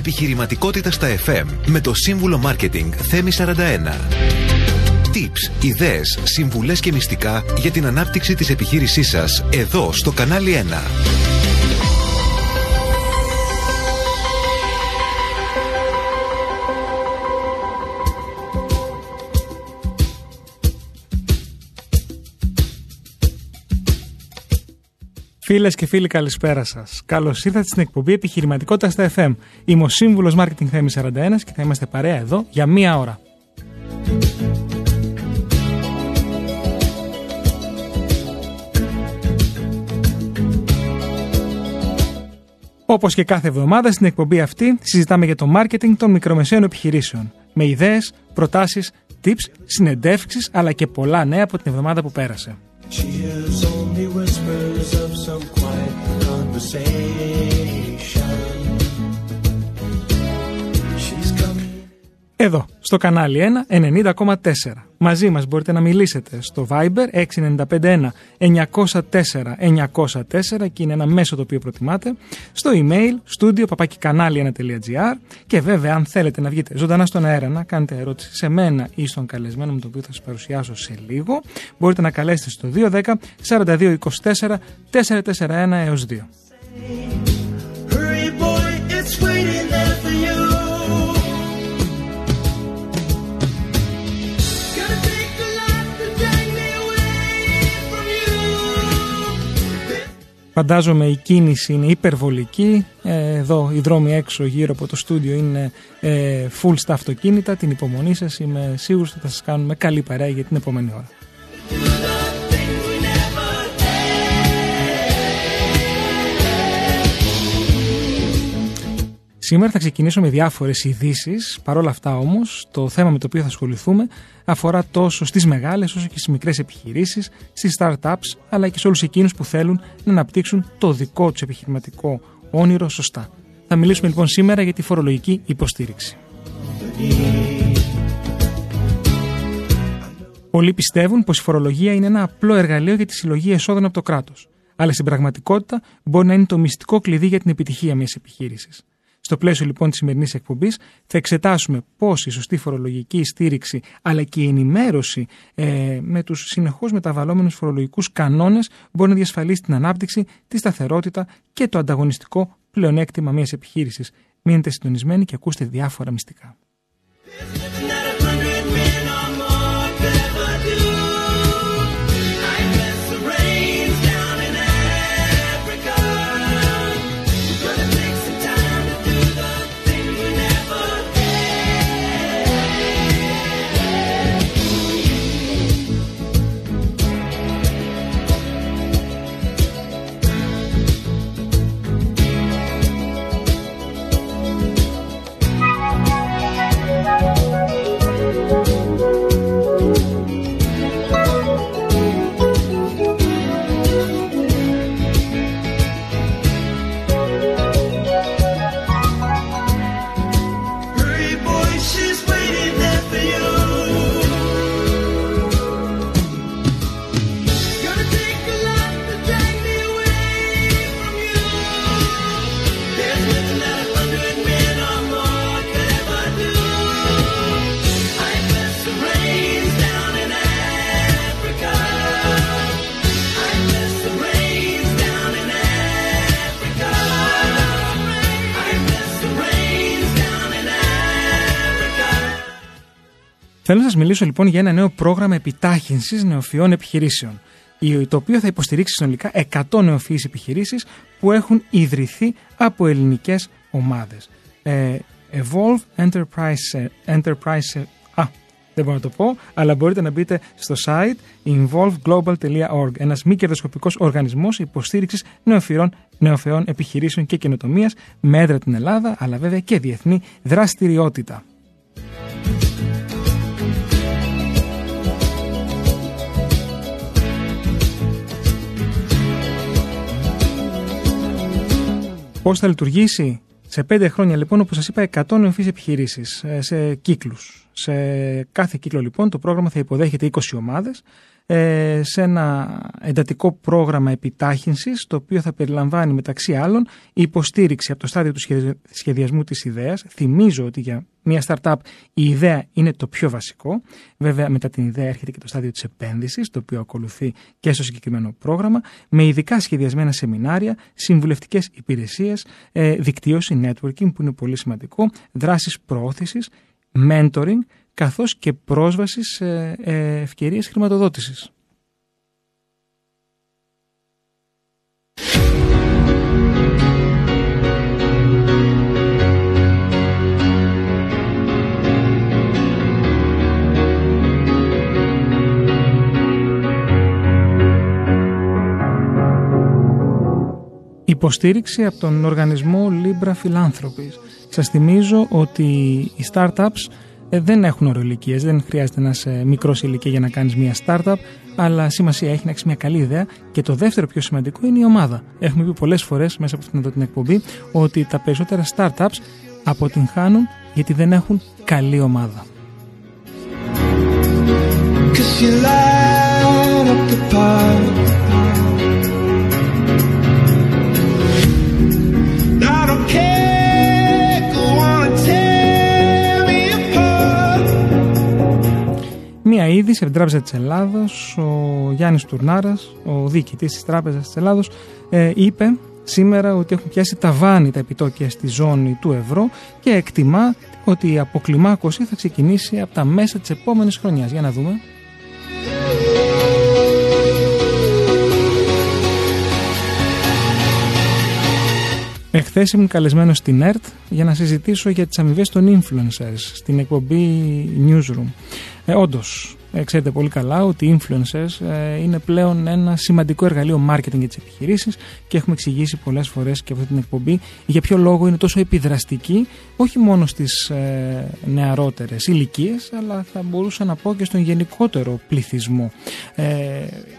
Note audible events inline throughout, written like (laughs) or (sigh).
Επιχειρηματικότητα στα FM με το σύμβουλο Marketing Θέμη 41. Tips, ιδέες, συμβουλές και μυστικά για την ανάπτυξη της επιχείρησής σας εδώ στο κανάλι 1. Φίλες και φίλοι, καλησπέρα σας. Καλώς ήρθατε στην εκπομπή Επιχειρηματικότητα στα FM. Είμαι ο σύμβουλος Marketing Θέμη 41 και θα είμαστε παρέα εδώ για μία ώρα. Όπως και κάθε εβδομάδα στην εκπομπή αυτή συζητάμε για το marketing των μικρομεσαίων επιχειρήσεων. Με ιδέες, προτάσεις, tips, συνεντεύξεις αλλά και πολλά νέα από την εβδομάδα που πέρασε. Εδώ, στο κανάλι 1, 90,4. Μαζί μας μπορείτε να μιλήσετε στο Viber 6951 904 904 και είναι ένα μέσο το οποίο προτιμάτε. Στο email studio papakikanalia1.gr και βέβαια αν θέλετε να βγείτε ζωντανά στον αέρα να κάνετε ερώτηση σε μένα ή στον καλεσμένο με τον οποίο θα σας παρουσιάσω σε λίγο μπορείτε να καλέσετε στο 210 4224 441 έως 2. Φαντάζομαι η κίνηση είναι υπερβολική. Ε, εδώ οι δρόμοι έξω γύρω από το στούντιο είναι ε, full στα αυτοκίνητα. Την υπομονή σας είμαι σίγουρος ότι θα σας κάνουμε καλή παρέα για την επόμενη ώρα. Σήμερα θα ξεκινήσω με διάφορες ειδήσεις. Παρ' όλα αυτά όμως, το θέμα με το οποίο θα ασχοληθούμε αφορά τόσο στις μεγάλες όσο και στις μικρές επιχειρήσεις, στις startups, αλλά και σε όλους εκείνους που θέλουν να αναπτύξουν το δικό τους επιχειρηματικό όνειρο σωστά. Θα μιλήσουμε λοιπόν σήμερα για τη φορολογική υποστήριξη. Πολλοί πιστεύουν πως η φορολογία είναι ένα απλό εργαλείο για τη συλλογή εσόδων από το κράτος. Αλλά στην πραγματικότητα μπορεί να είναι το μυστικό κλειδί για την επιτυχία μιας επιχείρησης. Στο πλαίσιο λοιπόν της σημερινής εκπομπής θα εξετάσουμε πώς η σωστή φορολογική στήριξη αλλά και η ενημέρωση ε, με τους συνεχώς μεταβαλλόμενους φορολογικούς κανόνες μπορεί να διασφαλίσει την ανάπτυξη, τη σταθερότητα και το ανταγωνιστικό πλεονέκτημα μιας επιχείρησης. Μείνετε συντονισμένοι και ακούστε διάφορα μυστικά. Θέλω να σας μιλήσω λοιπόν για ένα νέο πρόγραμμα επιτάχυνσης νεοφυών επιχειρήσεων, το οποίο θα υποστηρίξει συνολικά 100 νεοφυείς επιχειρήσεις που έχουν ιδρυθεί από ελληνικές ομάδες. Ε, Evolve Enterprise, Enterprise Α, δεν μπορώ να το πω, αλλά μπορείτε να μπείτε στο site involveglobal.org, ένας μη κερδοσκοπικός οργανισμός υποστήριξης νεοφυών επιχειρήσεων και καινοτομίας με έδρα την Ελλάδα, αλλά βέβαια και διεθνή δραστηριότητα. Πώς θα λειτουργήσει σε πέντε χρόνια λοιπόν, όπως σας είπα, 100 νεοφύσει επιχειρήσεις ε, σε κύκλους. Σε κάθε κύκλο λοιπόν το πρόγραμμα θα υποδέχεται 20 ομάδες ε, σε ένα εντατικό πρόγραμμα επιτάχυνσης το οποίο θα περιλαμβάνει μεταξύ άλλων υποστήριξη από το στάδιο του σχεδιασμού της ιδέας. Θυμίζω ότι για μια startup η ιδέα είναι το πιο βασικό. Βέβαια μετά την ιδέα έρχεται και το στάδιο της επένδυσης το οποίο ακολουθεί και στο συγκεκριμένο πρόγραμμα με ειδικά σχεδιασμένα σεμινάρια, συμβουλευτικές υπηρεσίες, ε, δικτύωση, networking που είναι πολύ σημαντικό, δράσεις προώθησης, mentoring καθώς και πρόσβαση σε ε, ευκαιρίες χρηματοδότησης. Υποστήριξη από τον οργανισμό Libra Philanthropies. Σας θυμίζω ότι οι startups ε, δεν έχουν ορολικίε, δεν χρειάζεται να είσαι μικρός ηλικία για να κάνεις μια startup, αλλά σημασία έχει να έχεις μια καλή ιδέα. Και το δεύτερο πιο σημαντικό είναι η ομάδα. Έχουμε πει πολλές φορές μέσα από αυτήν εδώ την εκπομπή ότι τα περισσότερα startups αποτυγχάνουν γιατί δεν έχουν καλή ομάδα. Μία είδηση από την Τράπεζα της Ελλάδος, ο Γιάννης Τουρνάρας, ο διοικητής της Τράπεζας της Ελλάδος, ε, είπε σήμερα ότι έχουν πιάσει τα βάνη τα επιτόκια στη ζώνη του ευρώ και εκτιμά ότι η αποκλιμάκωση θα ξεκινήσει από τα μέσα της επόμενης χρονιάς. Για να δούμε. Εχθές ήμουν καλεσμένος στην ΕΡΤ για να συζητήσω για τις αμοιβές των influencers στην εκπομπή Newsroom. Ε, Όντως, ε, ξέρετε πολύ καλά ότι οι influencers ε, είναι πλέον ένα σημαντικό εργαλείο marketing για τις επιχειρήσεις και έχουμε εξηγήσει πολλές φορές και αυτή την εκπομπή για ποιο λόγο είναι τόσο επιδραστική όχι μόνο στις ε, νεαρότερες ηλικίες, αλλά θα μπορούσα να πω και στον γενικότερο πληθυσμό. Ε,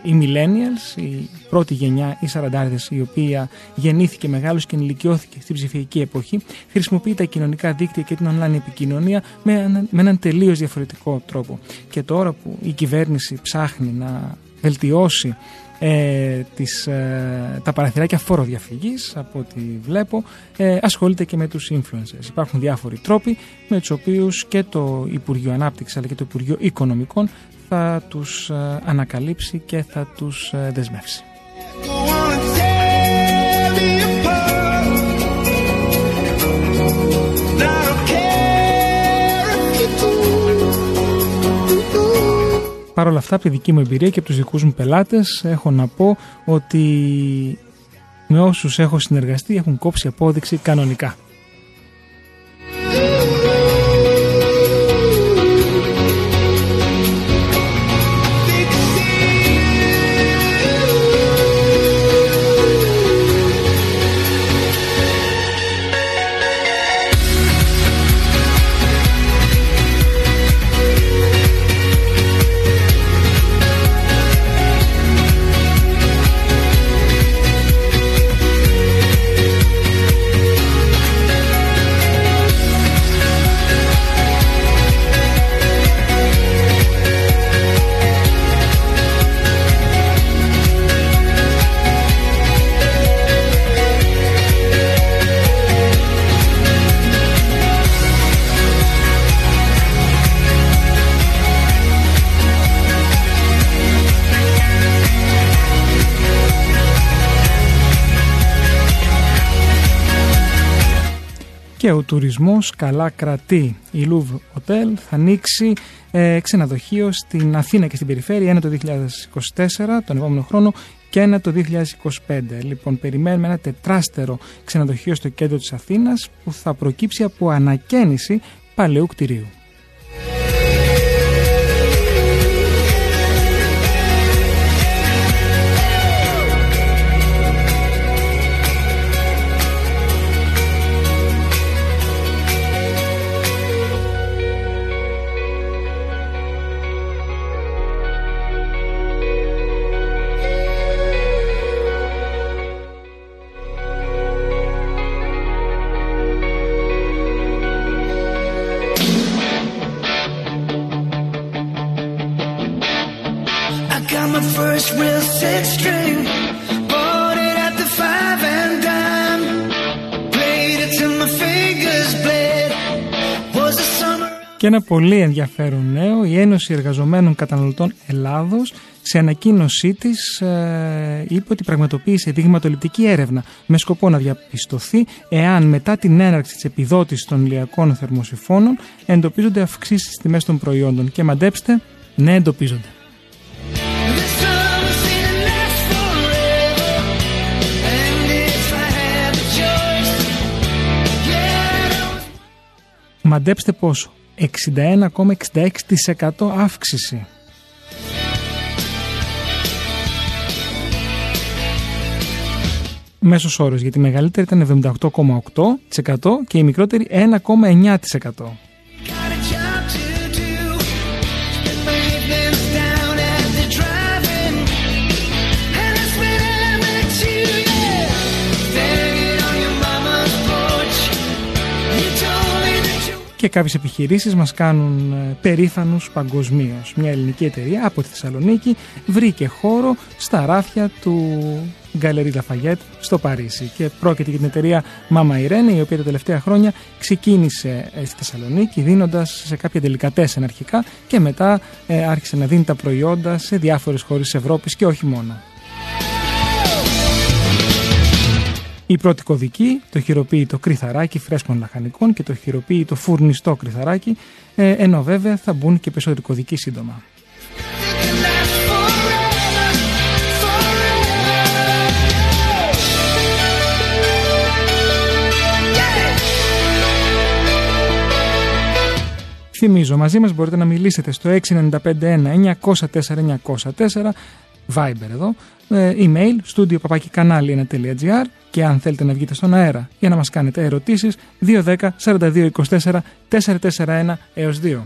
οι millennials, η πρώτη γενιά, οι σαραντάριδες, η οποία γεννήθηκε μεγάλος και ενηλικιώθηκε στην ψηφιακή εποχή, χρησιμοποιεί τα κοινωνικά δίκτυα και την online επικοινωνία με, με έναν τελείως διαφορετικό τρόπο. Και τώρα που η κυβέρνηση ψάχνει να βελτιώσει ε, τις, ε, τα παραθυράκια φοροδιαφυγής από ό,τι βλέπω ε, ασχολείται και με τους influencers. Υπάρχουν διάφοροι τρόποι με τους οποίους και το Υπουργείο Ανάπτυξης αλλά και το Υπουργείο Οικονομικών θα τους ε, ανακαλύψει και θα τους ε, δεσμεύσει. Παρ' όλα αυτά, από τη δική μου εμπειρία και από τους δικούς μου πελάτες, έχω να πω ότι με όσους έχω συνεργαστεί έχουν κόψει απόδειξη κανονικά. Και ο τουρισμός καλά κρατεί. Η Louvre Hotel θα ανοίξει ε, ξενοδοχείο στην Αθήνα και στην περιφέρεια ένα το 2024, τον επόμενο χρόνο, και ένα το 2025. Λοιπόν, περιμένουμε ένα τετράστερο ξενοδοχείο στο κέντρο της Αθήνας που θα προκύψει από ανακαίνιση παλαιού κτηρίου. Και ένα πολύ ενδιαφέρον νέο, η Ένωση Εργαζομένων Καταναλωτών Ελλάδος σε ανακοίνωσή της ε, είπε ότι πραγματοποίησε δειγματοληπτική έρευνα με σκοπό να διαπιστωθεί εάν μετά την έναρξη της επιδότησης των ηλιακών θερμοσυφώνων εντοπίζονται αυξήσεις στις τιμές των προϊόντων. Και μαντέψτε, ναι, εντοπίζονται. Μαντέψτε πόσο. 61,66% αύξηση. Μέσος όρος για τη μεγαλύτερη ήταν 78,8% και η μικρότερη 1,9%. Και κάποιες επιχειρήσεις μας κάνουν ε, περήφανους παγκοσμίως. Μια ελληνική εταιρεία από τη Θεσσαλονίκη βρήκε χώρο στα ράφια του Γκαλερί Λαφαγέτ στο Παρίσι και πρόκειται για την εταιρεία Mama Irene η οποία τα τελευταία χρόνια ξεκίνησε ε, στη Θεσσαλονίκη δίνοντας σε κάποια τελικατέσεν αρχικά και μετά ε, άρχισε να δίνει τα προϊόντα σε διάφορες χώρες της Ευρώπης και όχι μόνο. Η πρώτη κωδική, το χειροποίητο κρυθαράκι φρέσκων λαχανικών και το χειροποίητο φουρνιστό κρυθαράκι, ε, ενώ βέβαια θα μπουν και περισσότεροι κωδικοί σύντομα. Θυμίζω, μαζί μας μπορείτε να μιλήσετε στο 6951 904 904 Viber εδώ, ε, email studio papakikανάλι1.gr και αν θέλετε να βγείτε στον αέρα για να μας κάνετε ερωτήσεις 210 42 24 441 έως 2.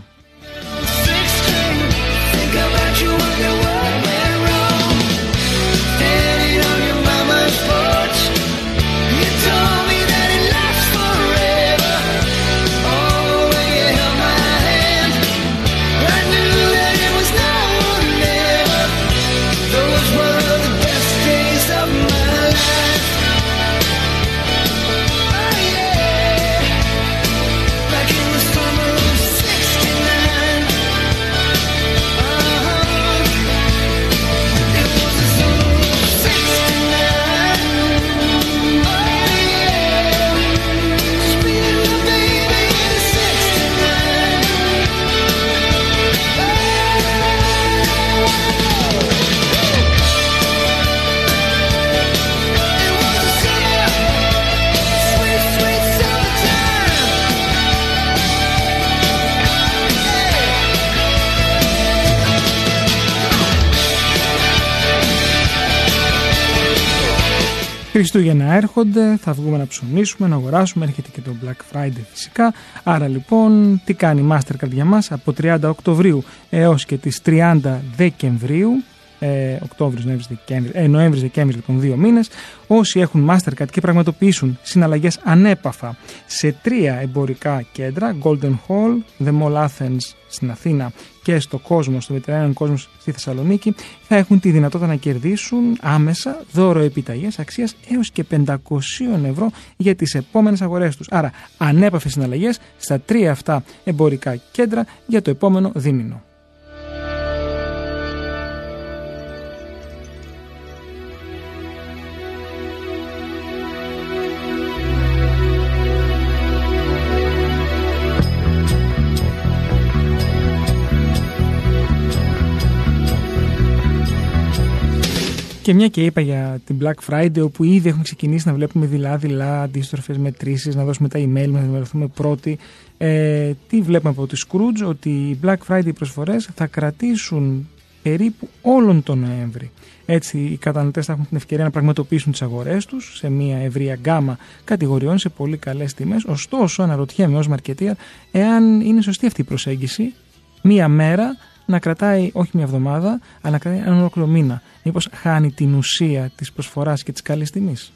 Χριστούγεννα έρχονται, θα βγούμε να ψωνίσουμε, να αγοράσουμε, έρχεται και το Black Friday φυσικά. Άρα λοιπόν, τι κάνει η Mastercard για μας; Από 30 Οκτωβρίου έως και τις 30 Δεκεμβρίου, ε, Οκτώβρης, Νοέμβρης, Δεκέμβρης, ε, Νοέμβρης, Δεκέμβρης, λοιπόν δύο μήνες, όσοι έχουν Mastercard και πραγματοποιήσουν συναλλαγές ανέπαφα σε τρία εμπορικά κέντρα, Golden Hall, The Mall Athens στην Αθήνα και στο κόσμο, στο Βετεράνιο κόσμο στη Θεσσαλονίκη, θα έχουν τη δυνατότητα να κερδίσουν άμεσα δώρο επιταγές αξίας έως και 500 ευρώ για τις επόμενες αγορές τους. Άρα ανέπαφες συναλλαγές στα τρία αυτά εμπορικά κέντρα για το επόμενο δίμηνο. Και μια και είπα για την Black Friday, όπου ήδη έχουμε ξεκινήσει να βλέπουμε δειλά-δειλά αντίστροφε μετρήσεις, να δώσουμε τα email, να ενημερωθούμε πρώτοι. Ε, τι βλέπουμε από τη Scrooge, ότι οι Black Friday προσφορές θα κρατήσουν περίπου όλον τον Νοέμβρη. Έτσι, οι καταναλωτές θα έχουν την ευκαιρία να πραγματοποιήσουν τις αγορές τους σε μια ευρεία γκάμα κατηγοριών σε πολύ καλές τιμές. Ωστόσο, αναρωτιέμαι ως μαρκετία, εάν είναι σωστή αυτή η προσέγγιση, μία μέρα να κρατάει όχι μια εβδομάδα, αλλά να κρατάει ένα ολόκληρο μήνα. Μήπως χάνει την ουσία της προσφοράς και της καλής τιμής;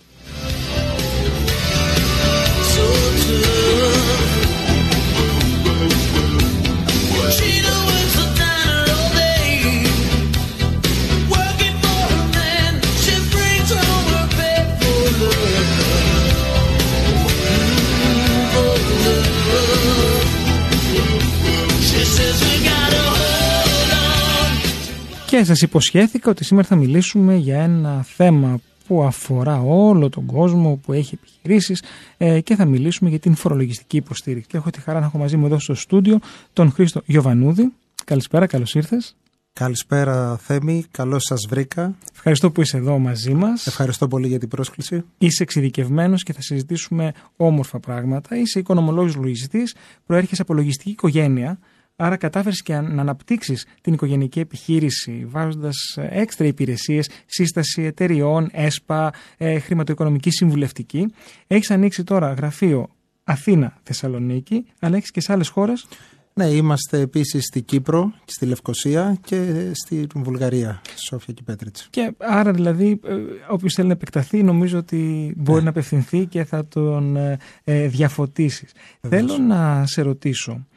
Και σας υποσχέθηκα ότι σήμερα θα μιλήσουμε για ένα θέμα που αφορά όλο τον κόσμο που έχει επιχειρήσεις ε, και θα μιλήσουμε για την φορολογιστική υποστήριξη. Και έχω τη χαρά να έχω μαζί μου εδώ στο στούντιο τον Χρήστο Γιωβανούδη. Καλησπέρα, καλώς ήρθες. Καλησπέρα Θέμη, καλώς σας βρήκα. Ευχαριστώ που είσαι εδώ μαζί μας. Ευχαριστώ πολύ για την πρόσκληση. Είσαι εξειδικευμένος και θα συζητήσουμε όμορφα πράγματα. Είσαι οικονομολόγος λογιστής, προέρχεσαι από λογιστική οικογένεια. Άρα κατάφερες και να αναπτύξεις την οικογενειακή επιχείρηση βάζοντας έξτρα υπηρεσίες, σύσταση εταιριών, ΕΣΠΑ, ε, χρηματοοικονομική συμβουλευτική. Έχεις ανοίξει τώρα γραφείο Αθήνα, Θεσσαλονίκη, αλλά έχεις και σε άλλες χώρες; Ναι, είμαστε επίσης στη Κύπρο, στη Λευκοσία και στη Βουλγαρία, Σόφια και Πέτριτς. Και άρα δηλαδή ε, όποιος θέλει να επεκταθεί νομίζω ότι μπορεί ναι. να απευθυνθεί και θα τον ε, ε διαφωτίσεις. Θέλω να σε ρωτήσω,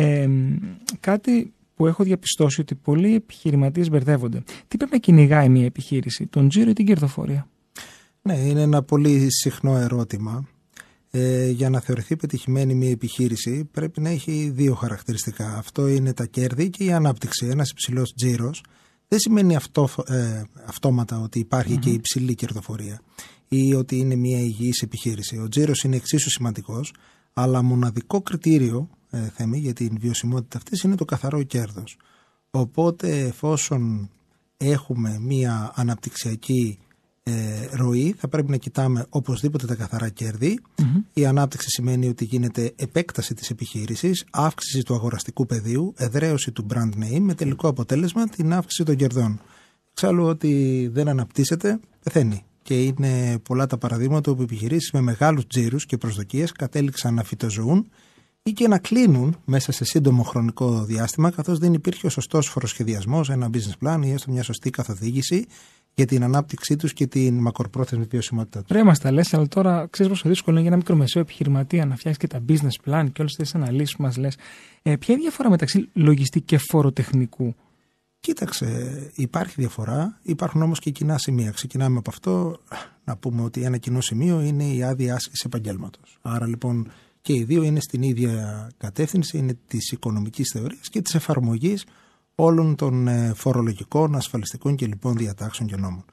ε, κάτι που έχω διαπιστώσει ότι πολλοί επιχειρηματίες μπερδεύονται. Τι πρέπει να κυνηγάει μια επιχείρηση, τον τζίρο ή την κερδοφορία; Ναι, είναι ένα πολύ συχνό ερώτημα. Ε, για να θεωρηθεί πετυχημένη μια επιχείρηση πρέπει να έχει δύο χαρακτηριστικά. Αυτό είναι τα κέρδη και η ανάπτυξη. Ένας υψηλός τζίρος δεν σημαίνει αυτό, ε, αυτόματα ότι και υψηλή κερδοφορία ή ότι είναι μια υγιής επιχείρηση. Ο τζίρος είναι εξίσου σημαντικός, αλλά μοναδικό κριτήριο ε, θέμη για την βιωσιμότητα αυτής είναι το καθαρό κέρδος. Οπότε εφόσον έχουμε μία αναπτυξιακή ε, ροή θα πρέπει να κοιτάμε οπωσδήποτε τα καθαρά Η ανάπτυξη σημαίνει ότι γίνεται επέκταση της επιχείρησης, αύξηση του αγοραστικού πεδίου, εδραίωση του brand name με τελικό αποτέλεσμα την αύξηση των κερδών. Εξάλλου ότι δεν αναπτύσσεται πεθαίνει. Και είναι πολλά τα παραδείγματα όπου επιχειρήσεις με μεγάλους τζίρους και προσδοκίες κατέληξαν να φυτοζωούν ή και να κλείνουν μέσα σε σύντομο χρονικό διάστημα, καθώς δεν υπήρχε ο σωστός φοροσχεδιασμός, ένα business plan ή έστω μια σωστή καθοδήγηση για την ανάπτυξή τους και την μακροπρόθεσμη βιωσιμότητά τους. Πρέπει να τα λες, αλλά τώρα ξέρεις πόσο δύσκολο είναι για ένα μικρομεσαίο επιχειρηματία να φτιάξει και τα business plan και όλες τις αναλύσεις που μας λες. Ε, ποια είναι η διαφορά μεταξύ λογιστή και φοροτεχνικού; Κοίταξε, υπάρχει διαφορά, υπάρχουν όμως και κοινά σημεία. Ξεκινάμε από αυτό να πούμε ότι ένα κοινό σημείο είναι η άδεια άσκηση επαγγέλματος. Άρα λοιπόν και οι δύο είναι στην ίδια κατεύθυνση, είναι της οικονομικής θεωρίας και της εφαρμογής όλων των ε, φορολογικών, ασφαλιστικών και λοιπόν διατάξεων και νόμων.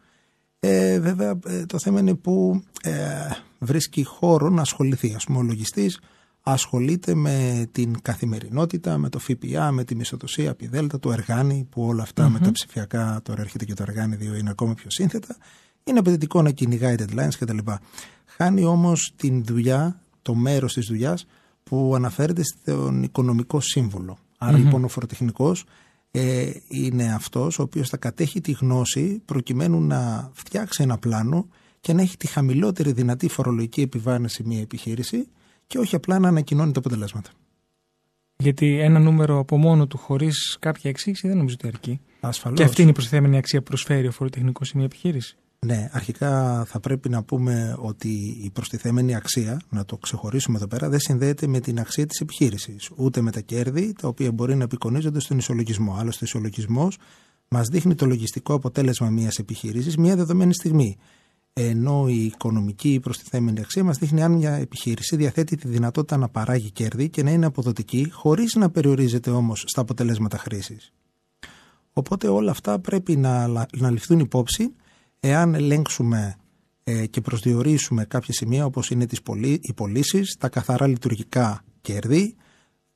Ε, βέβαια ε, το θέμα είναι που ε, βρίσκει χώρο να ασχοληθεί. Ας πούμε ο λογιστής ασχολείται με την καθημερινότητα, με το ΦΠΑ, με τη μισθοδοσία, πιδέλτα, το εργάνι που όλα με τα ψηφιακά τώρα έρχεται και το εργάνι δύο είναι ακόμα πιο σύνθετα. Είναι απαιτητικό να κυνηγάει deadlines κτλ. Χάνει όμως την δουλειά, το μέρος της δουλειάς που αναφέρεται στον οικονομικό σύμβολο. λοιπόν ο φοροτεχνικός ε, είναι αυτός ο οποίος θα κατέχει τη γνώση προκειμένου να φτιάξει ένα πλάνο και να έχει τη χαμηλότερη δυνατή φορολογική επιβάρυνση μια επιχείρηση και όχι απλά να ανακοινώνει τα αποτελέσματα. Γιατί ένα νούμερο από μόνο του χωρίς κάποια εξήγηση δεν νομίζω ότι αρκεί. Ασφαλώς. Και αυτή είναι η προσθέμενη αξία που προσφέρει ο φοροτεχνικός σε μια επιχείρηση. Ναι, αρχικά θα πρέπει να πούμε ότι η προστιθέμενη αξία, να το ξεχωρίσουμε εδώ πέρα, δεν συνδέεται με την αξία της επιχείρησης, ούτε με τα κέρδη, τα οποία μπορεί να απεικονίζονται στον ισολογισμό. Άλλωστε, ο ισολογισμός μας δείχνει το λογιστικό αποτέλεσμα μιας επιχείρησης μια δεδομένη στιγμή. Ενώ η οικονομική προστιθέμενη αξία μας δείχνει αν μια επιχείρηση διαθέτει τη δυνατότητα να παράγει κέρδη και να είναι αποδοτική, χωρίς να περιορίζεται όμως στα αποτελέσματα χρήσης. Οπότε όλα αυτά πρέπει να, να ληφθούν υπόψη εάν ελέγξουμε ε, και προσδιορίσουμε κάποια σημεία όπως είναι τις οι πωλήσεις, τα καθαρά λειτουργικά κέρδη,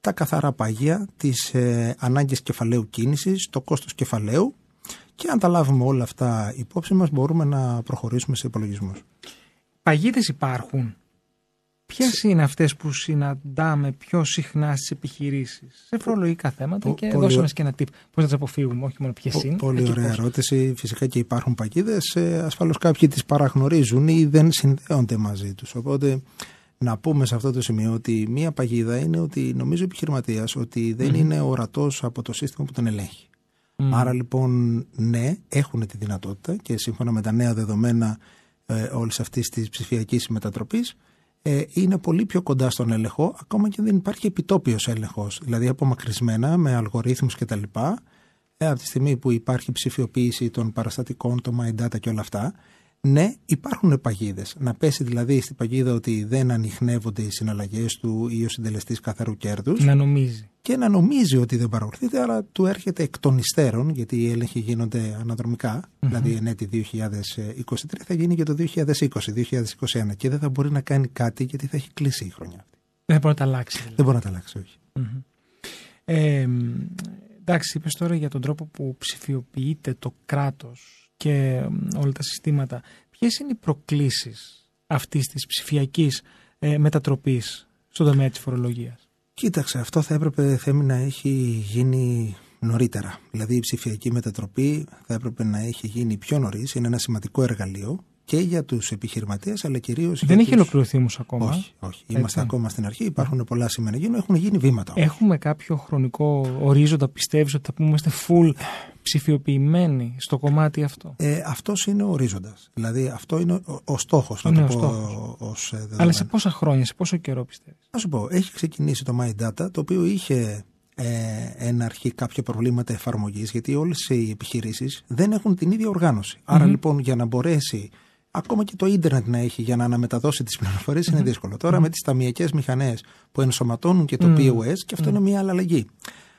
τα καθαρά παγία, τις ε, ανάγκες κεφαλαίου κίνησης, το κόστος κεφαλαίου και αν τα λάβουμε όλα αυτά υπόψη μας μπορούμε να προχωρήσουμε σε υπολογισμούς. Παγίδες υπάρχουν Ποιες είναι αυτές που συναντάμε πιο συχνά στις επιχειρήσεις, σε φορολογικά θέματα και πολύ... δώσε μας και ένα tip πώς να τις αποφύγουμε, όχι μόνο ποιες είναι. Πολύ ωραία ερώτηση. Φυσικά και υπάρχουν παγίδες. Ε, Ασφαλώς κάποιοι τις παραγνωρίζουν ή δεν συνδέονται μαζί τους. Οπότε να πούμε σε αυτό το σημείο ότι μία παγίδα είναι ότι νομίζω ο επιχειρηματίας ότι δεν είναι ορατός από το σύστημα που τον ελέγχει. Άρα λοιπόν, ναι, έχουν τη δυνατότητα και σύμφωνα με τα νέα δεδομένα ε, όλης αυτής της ψηφιακής μετατροπής, ε, είναι πολύ πιο κοντά στον έλεγχο, ακόμα και δεν υπάρχει επιτόπιος έλεγχος, δηλαδή απομακρυσμένα με αλγορίθμους κτλ. Ε, από τη στιγμή που υπάρχει ψηφιοποίηση των παραστατικών, το My Data και όλα αυτά, ναι, υπάρχουν παγίδες. Να πέσει δηλαδή στην παγίδα ότι δεν ανοιχνεύονται οι συναλλαγές του ή ο συντελεστής καθαρού κέρδους. Να νομίζει. Και να νομίζει ότι δεν παρακολουθείται, αλλά του έρχεται εκ των υστέρων, γιατί οι έλεγχοι γίνονται αναδρομικά. Mm-hmm. Δηλαδή, εν έτη 2023 θα γίνει και το 2020-2021. Και δεν θα μπορεί να κάνει κάτι γιατί θα έχει κλείσει η χρονιά αυτή. Δεν μπορεί να τα αλλάξει. Δηλαδή. Δεν μπορεί να τα αλλάξει, όχι. Mm-hmm. Ε, εντάξει, είπες τώρα για τον τρόπο που ψηφιοποιείται το κράτος και όλα τα συστήματα. Ποιες είναι οι προκλήσεις αυτής της ψηφιακής ε, μετατροπής στον τομέα της φορολογίας; Κοίταξε, αυτό θα έπρεπε θέμη να έχει γίνει νωρίτερα. Δηλαδή η ψηφιακή μετατροπή θα έπρεπε να έχει γίνει πιο νωρίς. Είναι ένα σημαντικό εργαλείο και για τους επιχειρηματίες, αλλά κυρίως. Δεν έχει τους... ολοκληρωθεί όμως ακόμα. Όχι, όχι. Είμαστε ακόμα στην αρχή. Υπάρχουν πολλά σημεία να γίνουν. Έχουν γίνει βήματα. Όμως. Έχουμε κάποιο χρονικό ορίζοντα, πιστεύεις ότι θα πούμε είμαστε full ψηφιοποιημένοι στο κομμάτι αυτό; Ε, αυτός είναι ο ορίζοντας. Δηλαδή αυτό είναι ο, ο στόχος. Να ναι, το πω ως Αλλά σε πόσα χρόνια, σε πόσο καιρό πιστεύεις; Α σου πω, έχει ξεκινήσει το My Data, το οποίο είχε ε, ένα αρχή κάποια προβλήματα εφαρμογής, γιατί όλες οι επιχειρήσεις δεν έχουν την ίδια οργάνωση. Άρα λοιπόν για να μπορέσει ακόμα και το ίντερνετ να έχει για να αναμεταδώσει τις πληροφορίες είναι δύσκολο. Τώρα με τις ταμιακές μηχανές που ενσωματώνουν και το POS, και αυτό είναι μια άλλη αλλαγή.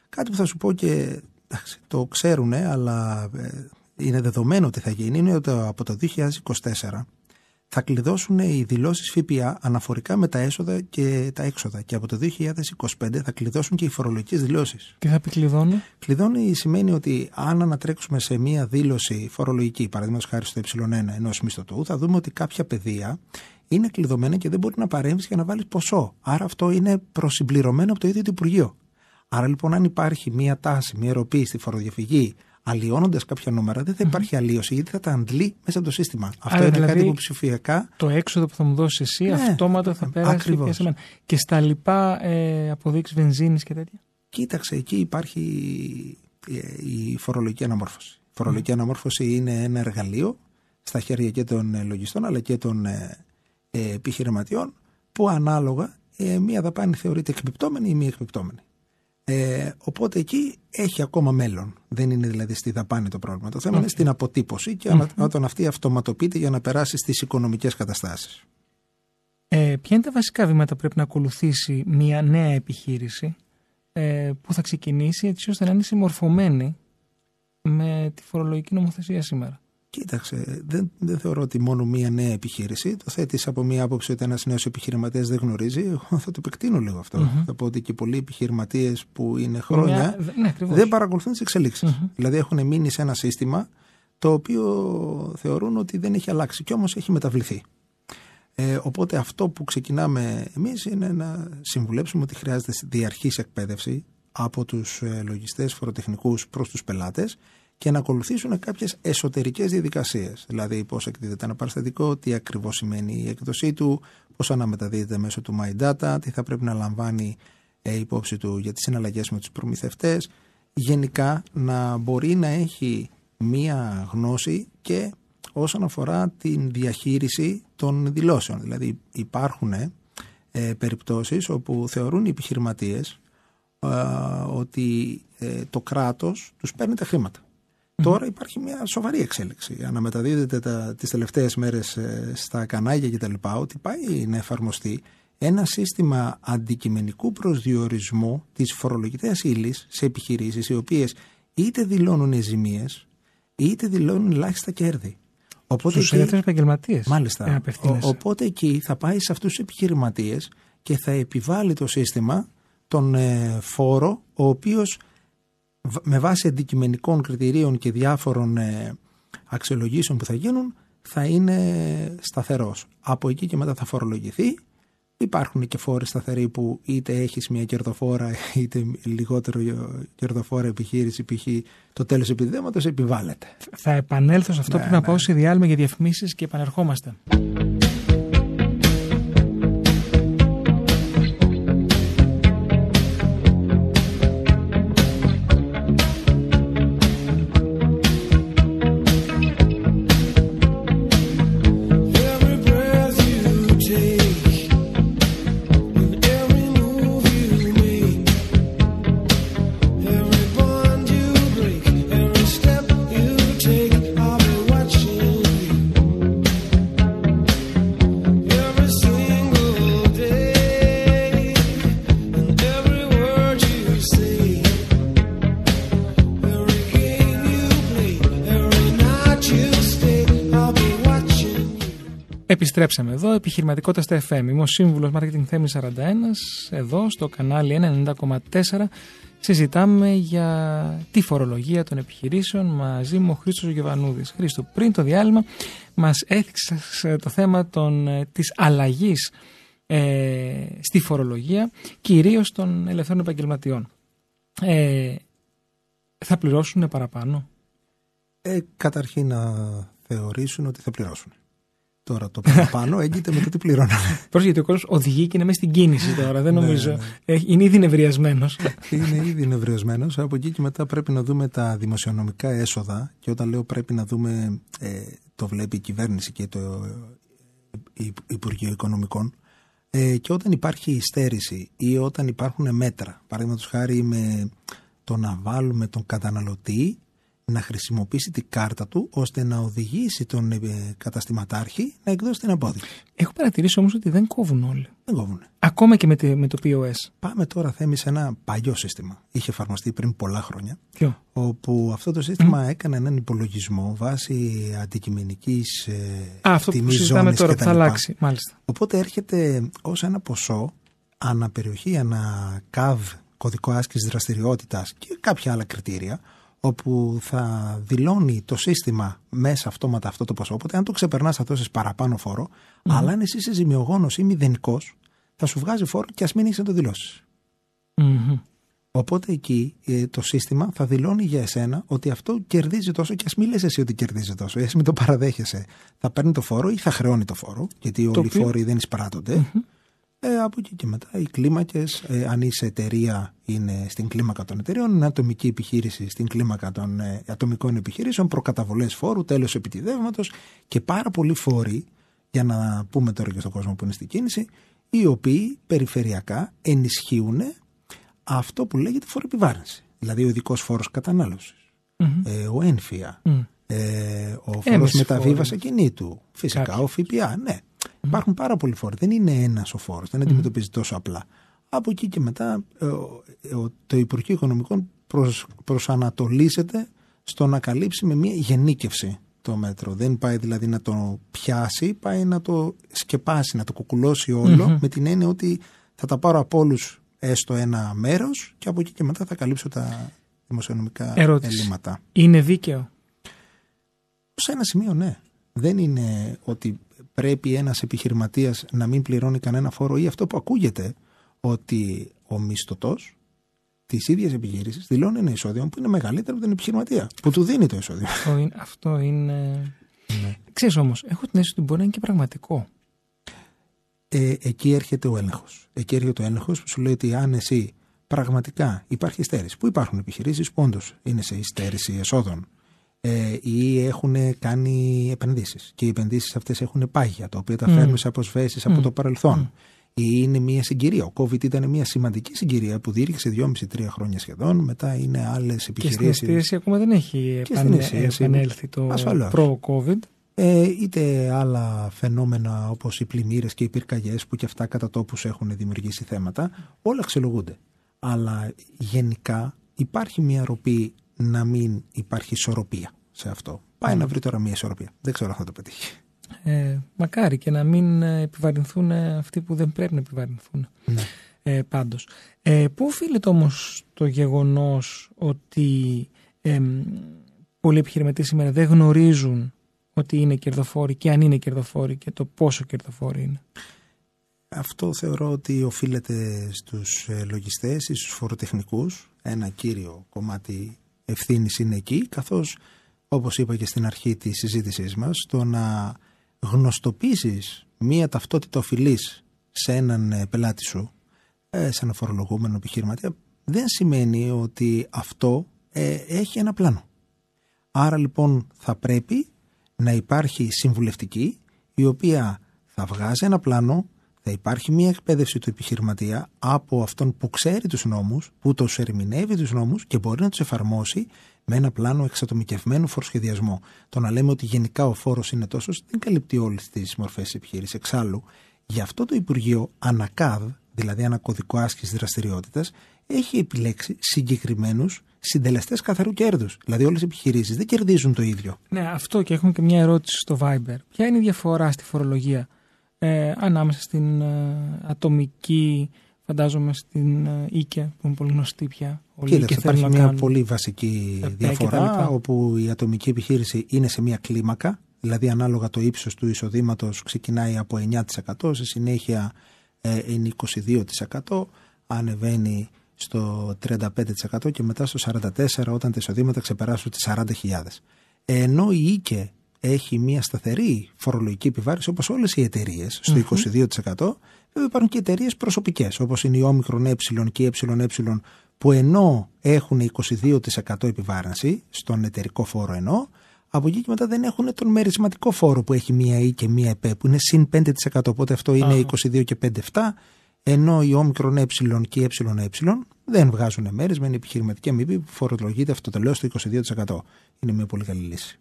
Κάτι που θα σου πω και το ξέρουν, αλλά ε, είναι δεδομένο ότι θα γίνει, είναι ότι από το 2024 θα κλειδώσουν οι δηλώσεις ΦΠΑ αναφορικά με τα έσοδα και τα έξοδα. Και από το 2025 θα κλειδώσουν και οι φορολογικές δηλώσεις. Τι θα πει κλειδώνει; Κλειδώνει σημαίνει ότι αν ανατρέξουμε σε μία δήλωση φορολογική, παραδείγματος χάρη στο ε1 ενός μισθωτού, θα δούμε ότι κάποια παιδεία είναι κλειδωμένα και δεν μπορεί να παρέμβεις για να βάλεις ποσό. Άρα αυτό είναι προσυμπληρωμένο από το ίδιο το Υπουργείο. Άρα λοιπόν, αν υπάρχει μία τάση, μία ροπή στη φοροδιαφυγή αλλοιώνοντας κάποια νούμερα, δεν θα υπάρχει αλλίωση γιατί θα τα αντλεί μέσα από το σύστημα. Αυτό είναι δηλαδή, κάτι που ψηφιακά. Το έξοδο που θα μου δώσεις εσύ, ναι, αυτόματα θα πέρασει και σε μένα. Και στα λοιπά ε, αποδείξεις βενζίνης και τέτοια. Κοίταξε, εκεί υπάρχει η φορολογική αναμόρφωση. Η φορολογική αναμόρφωση είναι ένα εργαλείο στα χέρια και των ε, λογιστών αλλά και των ε, ε, επιχειρηματιών που ανάλογα ε, μία δαπάνη θεωρείται εκπληκτόμενη ή μη εκπληκτόμενη. Ε, οπότε εκεί έχει ακόμα μέλλον. Δεν είναι δηλαδή στη δαπάνη το πρόβλημα. Το θέμα είναι στην αποτύπωση και mm-hmm. όταν αυτή αυτοματοποιείται για να περάσει στις οικονομικές καταστάσεις. Ε, ποια είναι τα βασικά βήματα που πρέπει να ακολουθήσει μια νέα επιχείρηση ε, που θα ξεκινήσει έτσι ώστε να είναι συμμορφωμένη με τη φορολογική νομοθεσία σήμερα; Κοίταξε, δεν, δεν θεωρώ ότι μόνο μία νέα επιχείρηση. Το θέτεις από μία άποψη ότι ένας νέος επιχειρηματίας δεν γνωρίζει. Εγώ θα το επεκτείνω λίγο αυτό. Mm-hmm. Θα πω ότι και πολλοί επιχειρηματίες που είναι χρόνια ναι, δεν παρακολουθούν τις εξελιξει mm-hmm. Δηλαδή έχουν μείνει σε ένα σύστημα το οποίο θεωρούν ότι δεν έχει αλλάξει και όμως έχει μεταβληθεί. Ε, οπότε αυτό που ξεκινάμε εμείς είναι να συμβουλέψουμε ότι χρειάζεται διαρκής εκπαίδευση από τους ε, λογιστές φοροτεχνικούς προς τους πελάτες και να ακολουθήσουν κάποιες εσωτερικές διαδικασίες. Δηλαδή, πώς εκδίδεται ένα παραστατικό, τι ακριβώς σημαίνει η έκδοσή του, πώς αναμεταδίδεται μέσω του My Data, τι θα πρέπει να λαμβάνει ε, υπόψη του για τις συναλλαγές με τους προμηθευτές. Γενικά, να μπορεί να έχει μία γνώση και όσον αφορά την διαχείριση των δηλώσεων. Δηλαδή, υπάρχουν ε, περιπτώσεις όπου θεωρούν οι επιχειρηματίες ε, ότι ε, το κράτος τους παίρνει τα χρήματα. Τώρα υπάρχει μια σοβαρή εξέλιξη. Αναμεταδίδεται τα, τις τελευταίες μέρες ε, στα κανάλια κτλ. ότι πάει να εφαρμοστεί ένα σύστημα αντικειμενικού προσδιορισμού της φορολογητέας ύλης σε επιχειρήσεις οι οποίες είτε δηλώνουν ζημίες είτε δηλώνουν ελάχιστα κέρδη. Οπότε Στους εκεί, επαγγελματίες. Μάλιστα. Ο, οπότε εκεί θα πάει σε αυτούς τους επιχειρηματίες και θα επιβάλλει το σύστημα τον ε, φόρο ο οποίος με βάση αντικειμενικών κριτηρίων και διάφορων ε, αξιολογήσεων που θα γίνουν θα είναι σταθερός. Από εκεί και μετά θα φορολογηθεί. Υπάρχουν και φόροι σταθεροί που είτε έχεις μια κερδοφόρα (laughs) είτε λιγότερο κερδοφόρα επιχείρηση π.χ. το τέλος επιδέματος επιβάλλεται. Θα επανέλθω σε αυτό ναι, που να ναι. πάω σε διάλειμμα για διαφημίσεις και επανερχόμαστε. Επιστρέψαμε εδώ, επιχειρηματικότητα στα FM. Είμαι ο σύμβουλος Marketing Θέμη 41, εδώ στο κανάλι 90,4. Συζητάμε για τη φορολογία των επιχειρήσεων μαζί μου ο Χρήστος Γεβανούδης. Χρήστο, πριν το διάλειμμα μας έθιξες το θέμα των, ε, της αλλαγής ε, στη φορολογία, κυρίως των ελευθέρων επαγγελματιών. Ε, θα πληρώσουν παραπάνω; Ε, καταρχήν να θεωρήσουν ότι θα πληρώσουν. Τώρα το παραπάνω (laughs) έγκυται με το τι πληρώναμε. Πρόσεχε γιατί ο κόσμος οδηγεί και είναι μέσα στην κίνηση τώρα. Δεν ναι, νομίζω. Ναι. Είναι ήδη νευριασμένος. είναι ήδη νευριασμένος. Από εκεί και μετά πρέπει να δούμε τα δημοσιονομικά έσοδα. Και όταν λέω πρέπει να δούμε, ε, το βλέπει η κυβέρνηση και το Υπουργείο Οικονομικών. Ε, και όταν υπάρχει υστέρηση ή όταν υπάρχουν μέτρα, παραδείγματος χάρη με το να βάλουμε τον καταναλωτή να χρησιμοποιήσει την κάρτα του ώστε να οδηγήσει τον ε, καταστηματάρχη να εκδώσει την απόδειξη. Έχω παρατηρήσει όμως ότι δεν κόβουν όλοι. Δεν κόβουν. Ακόμα και με, με το POS. Πάμε τώρα θέμη σε ένα παλιό σύστημα. Είχε εφαρμοστεί πριν πολλά χρόνια. Ποιο; Όπου αυτό το σύστημα mm. έκανε έναν υπολογισμό βάσει αντικειμενικής ε, αυτό που συζητάμε τώρα που θα αλλάξει. Μάλιστα. Οπότε έρχεται ως ένα ποσό αναπεριοχή, ανα ΚΑΒ, κωδικό άσκησης δραστηριότητας και κάποια άλλα κριτήρια όπου θα δηλώνει το σύστημα μέσα αυτόματα αυτό το ποσό. Οπότε, αν το ξεπερνάς, θα δώσεις παραπάνω φόρο. Αλλά αν εσύ είσαι ζημιογόνος ή μηδενικός, θα σου βγάζει φόρο και ας μην έχει να το δηλώσεις. Οπότε εκεί ε, το σύστημα θα δηλώνει για εσένα ότι αυτό κερδίζει τόσο και ας μην λες εσύ ότι κερδίζει τόσο. Εσύ μην το παραδέχεσαι. Θα παίρνει το φόρο ή θα χρεώνει το φόρο, γιατί όλοι οι φόροι δεν εισπράττονται. Ε, από εκεί και μετά οι κλίμακες, ε, αν είσαι εταιρεία, είναι στην κλίμακα των εταιρεών, είναι ατομική επιχείρηση στην κλίμακα των ε, ατομικών επιχειρήσεων, προκαταβολές φόρου, τέλος επιτιδεύματος και πάρα πολλοί φόροι, για να πούμε τώρα και στον κόσμο που είναι στην κίνηση, οι οποίοι περιφερειακά ενισχύουν αυτό που λέγεται φόρο επιβάρυνση. Δηλαδή ο ειδικό φόρος ε, ο ένφια, ε, ο φόρος μεταβίβασης ακινήτου, φυσικά ο ΦΠΑ. Ναι, Υπάρχουν πάρα πολλοί φόροι. Δεν είναι ένας ο φόρος. Δεν αντιμετωπίζει τόσο απλά. Από εκεί και μετά ε, το Υπουργείο Οικονομικών προσανατολίζεται στο να καλύψει με μια γενίκευση το μέτρο. Δεν πάει δηλαδή να το πιάσει, πάει να το σκεπάσει, να το κουκουλώσει με την έννοια ότι θα τα πάρω από όλους έστω ένα μέρος και από εκεί και μετά θα καλύψω τα δημοσιονομικά Ερώτηση. ελλείμματα. Είναι δίκαιο; Σε ένα σημείο ναι. Δεν είναι ότι πρέπει ένας επιχειρηματίας να μην πληρώνει κανένα φόρο ή αυτό που ακούγεται ότι ο μισθωτός της ίδιας επιχείρησης δηλώνει ένα εισόδημα που είναι μεγαλύτερο από την επιχειρηματία, που του δίνει το εισόδημα. Αυτό είναι. Αυτό είναι... Ναι. Ξέρεις όμως, έχω την αίσθηση ότι μπορεί να είναι και πραγματικό. Ε, εκεί έρχεται ο έλεγχος. Εκεί έρχεται ο έλεγχος που σου λέει ότι αν εσύ πραγματικά υπάρχει στέρηση, που υπάρχουν επιχειρήσεις που όντως είναι σε υστέρηση εσόδων, ε, ή έχουν κάνει επενδύσεις και οι επενδύσεις αυτές έχουν πάγια τα οποία τα mm. φέρνουν σε αποσβέσεις από το παρελθόν ή είναι μια συγκυρία. Ο COVID ήταν μια σημαντική συγκυρία που διήρξε 2,5-3 χρόνια σχεδόν. Μετά είναι άλλες επιχειρήσει. Και στην εστίαση ακόμα δεν έχει επανέλθει το προ-COVID. Ε, είτε άλλα φαινόμενα όπως οι πλημμύρες και οι πυρκαγιές που και αυτά κατά τόπους έχουν δημιουργήσει θέματα, όλα αξιολογούνται. Αλλά γενικά υπάρχει μια ροπή να μην υπάρχει ισορροπία σε αυτό. Πάει να βρει τώρα μια ισορροπία. Δεν ξέρω αν θα το πετύχει. Ε, μακάρι και να μην ε, επιβαρυνθούν αυτοί που δεν πρέπει να επιβαρυνθούν. Ναι. Ε, πάντως. Ε, πού οφείλεται όμως το γεγονός ότι ε, πολλοί επιχειρηματίες σήμερα δεν γνωρίζουν ότι είναι κερδοφόροι και αν είναι κερδοφόροι και το πόσο κερδοφόροι είναι; Αυτό θεωρώ ότι οφείλεται στους ε, λογιστές ή στους φοροτεχνικούς. Ένα κύριο κομμάτι ευθύνης είναι εκεί, καθώς όπως είπα και στην αρχή της συζήτησής μας, το να γνωστοποιήσεις μία ταυτότητα οφειλής σε έναν ε, πελάτη σου, ε, σε ένα φορολογούμενο επιχειρηματία, δεν σημαίνει ότι αυτό ε, έχει ένα πλάνο. Άρα λοιπόν θα πρέπει να υπάρχει συμβουλευτική η οποία θα βγάζει ένα πλάνο θα υπάρχει μια εκπαίδευση του επιχειρηματία από αυτόν που ξέρει τους νόμους, που τους ερμηνεύει τους νόμους και μπορεί να τους εφαρμόσει με ένα πλάνο εξατομικευμένου φοροσχεδιασμό. Το να λέμε ότι γενικά ο φόρος είναι τόσος δεν καλύπτει όλες τις μορφές επιχείρησης. Εξάλλου, γι' αυτό το Υπουργείο ΑΝΑΚΑΔ, δηλαδή ένα κωδικό άσκηση δραστηριότητας, έχει επιλέξει συγκεκριμένους συντελεστές καθαρού κέρδους. Δηλαδή, όλες οι επιχειρήσεις δεν κερδίζουν το ίδιο. Ναι, αυτό και έχουμε και μια ερώτηση στο Viber. Ποια είναι η διαφορά στη φορολογία ε, ανάμεσα στην ε, ατομική, φαντάζομαι στην ε, ΙΚΕ, που είναι πολύ γνωστή πια. Κοίταξε, υπάρχει μια πολύ βασική διαφορά, όπου η ατομική επιχείρηση είναι σε μια κλίμακα, δηλαδή ανάλογα το ύψος του εισοδήματος ξεκινάει από 9%, σε συνέχεια ε, είναι 22%, ανεβαίνει στο 35% και μετά στο 44% όταν τα εισοδήματα ξεπεράσουν τις 40.000. Ενώ η ΙΚΕ έχει μια σταθερή φορολογική επιβάρηση όπως όλες οι εταιρείες στο 22%, βέβαια υπάρχουν και εταιρείες προσωπικές όπως είναι η όμικρον ε και η εε που ενώ έχουν 22% επιβάρυνση στον εταιρικό φόρο ενώ, από εκεί και μετά δεν έχουν τον μερισματικό φόρο που έχει μία ή και μία ΕΠΕ που είναι συν 5% οπότε αυτό είναι 22 και 5-7 ενώ η όμικρον ε και η ε δεν βγάζουν μέρισμα, είναι επιχειρηματική αμοιβή που φορολογείται αυτό το λέω στο 22%. Είναι μια πολύ καλή λύση.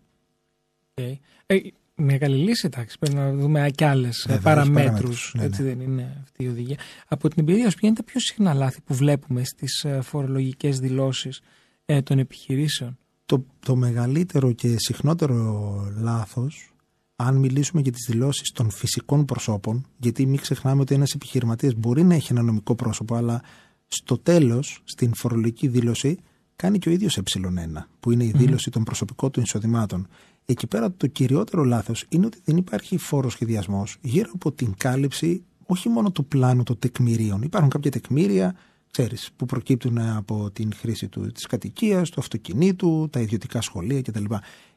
Okay. Ε, μια καλή λύση, εντάξει. Πρέπει να δούμε και άλλες παραμέτρους. Ναι, έτσι ναι. δεν είναι αυτή η οδηγία. Από την εμπειρία σου, ποια είναι τα πιο συχνά λάθη που βλέπουμε στις ε, φορολογικές δηλώσεις ε, των επιχειρήσεων; Το, το μεγαλύτερο και συχνότερο λάθος, αν μιλήσουμε για τις δηλώσεις των φυσικών προσώπων, γιατί μην ξεχνάμε ότι ένας επιχειρηματίας μπορεί να έχει ένα νομικό πρόσωπο, αλλά στο τέλος, στην φορολογική δήλωση, κάνει και ο ίδιος ε1, που είναι η δηλωση των προσωπικών του εισοδημάτων. Εκεί πέρα το κυριότερο λάθος είναι ότι δεν υπάρχει φόρος σχεδιασμός γύρω από την κάλυψη όχι μόνο του πλάνου των τεκμηρίων. Υπάρχουν κάποια τεκμήρια ξέρεις, που προκύπτουν από την χρήση του, της κατοικίας, του αυτοκινήτου, τα ιδιωτικά σχολεία κτλ.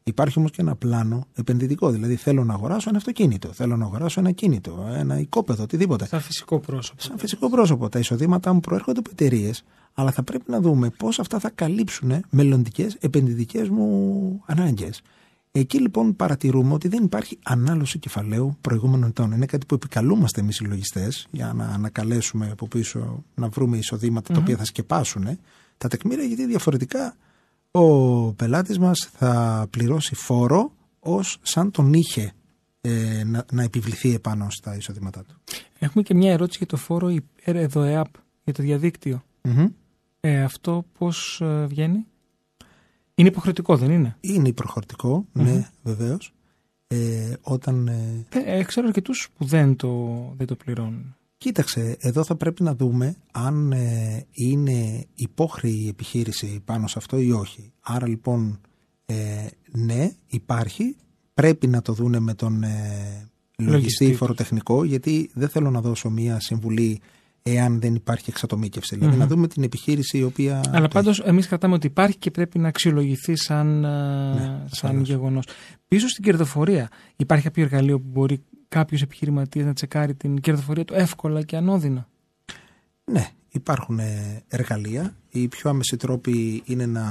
Υπάρχει όμως και ένα πλάνο επενδυτικό, δηλαδή θέλω να αγοράσω ένα αυτοκίνητο, θέλω να αγοράσω ένα κίνητο, ένα οικόπεδο, οτιδήποτε. Σαν φυσικό πρόσωπο. Σαν φυσικό πρόσωπο. Τα εισοδήματά μου προέρχονται από εταιρείες, αλλά θα πρέπει να δούμε πώς αυτά θα καλύψουν μελλοντικές επενδυτικές μου ανάγκες. Εκεί λοιπόν παρατηρούμε ότι δεν υπάρχει ανάλωση κεφαλαίου προηγούμενων ετών. Είναι κάτι που επικαλούμαστε εμείς οι λογιστές για να ανακαλέσουμε από πίσω να βρούμε τα οποία θα σκεπάσουν τα τεκμήρια, γιατί διαφορετικά ο πελάτης μας θα πληρώσει φόρο ως σαν τον είχε ε, να, να επιβληθεί επάνω στα εισοδήματά του. Έχουμε και μια ερώτηση για το φόρο ΕΔΟΕΑΠ για το διαδικτυο Ε, αυτό πώς ε, βγαίνει; Είναι υποχρεωτικό, δεν είναι; Είναι υποχρεωτικό, ναι, βεβαίως. Ε, όταν. Ε... Ε, ξέρω αρκετούς που δεν το, δεν το πληρώνουν. Κοίταξε, εδώ θα πρέπει να δούμε αν ε, είναι υπόχρεη η επιχείρηση πάνω σε αυτό ή όχι. Άρα λοιπόν, ε, ναι, υπάρχει. Πρέπει να το δούνε με τον ε, λογιστή φοροτεχνικό, γιατί δεν θέλω να δώσω μία συμβουλή εάν δεν υπάρχει εξατομίκευση. Δηλαδή να δούμε την επιχείρηση η οποία. Αλλά πάντως εμείς κρατάμε ότι υπάρχει και πρέπει να αξιολογηθεί σαν, ε, ναι, σαν γεγονός. Πίσω στην κερδοφορία, υπάρχει κάποιο εργαλείο που μπορεί κάποιος επιχειρηματίας να τσεκάρει την κερδοφορία του εύκολα και ανώδυνα; Ναι, υπάρχουν ε, εργαλεία. Οι πιο άμεση τρόποι είναι να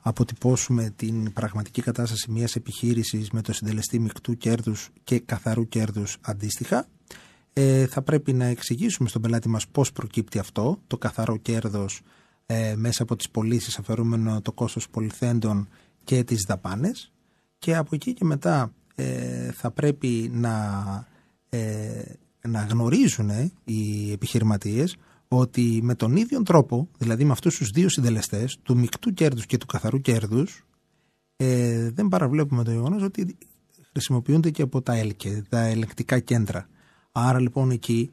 αποτυπώσουμε την πραγματική κατάσταση μιας επιχείρησης με το συντελεστή μεικτού κέρδους και καθαρού κέρδους αντίστοιχα ε, θα πρέπει να εξηγήσουμε στον πελάτη μας πώς προκύπτει αυτό, το καθαρό κέρδος ε, μέσα από τις πωλήσεις αφαιρούμενο το κόστος πολυθέντων και τις δαπάνες και από εκεί και μετά ε, θα πρέπει να, ε, να γνωρίζουν οι επιχειρηματίες ότι με τον ίδιο τρόπο, δηλαδή με αυτούς τους δύο συντελεστές, του μεικτού κέρδους και του καθαρού κέρδους, ε, δεν παραβλέπουμε το γεγονός ότι χρησιμοποιούνται και από τα ΕΛΚΕ, τα ελεκτικά κέντρα. Άρα λοιπόν εκεί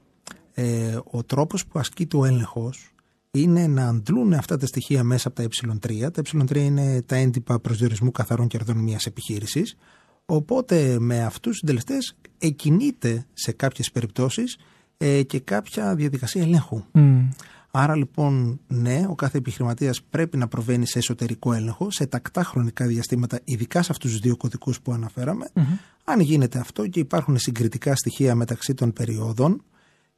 ε, ο τρόπος που ασκείται ο έλεγχος είναι να αντλούν αυτά τα στοιχεία μέσα από τα ε3. Τα ε3 είναι τα έντυπα προσδιορισμού καθαρών κερδών μιας επιχείρησης. Οπότε με αυτούς τους συντελεστές εκινείται σε κάποιες περιπτώσεις ε, και κάποια διαδικασία ελέγχου. Άρα λοιπόν, ναι, ο κάθε επιχειρηματίας πρέπει να προβαίνει σε εσωτερικό έλεγχο σε τακτά χρονικά διαστήματα, ειδικά σε αυτούς τους δύο κωδικούς που αναφεραμε Αν γίνεται αυτό και υπάρχουν συγκριτικά στοιχεία μεταξύ των περιόδων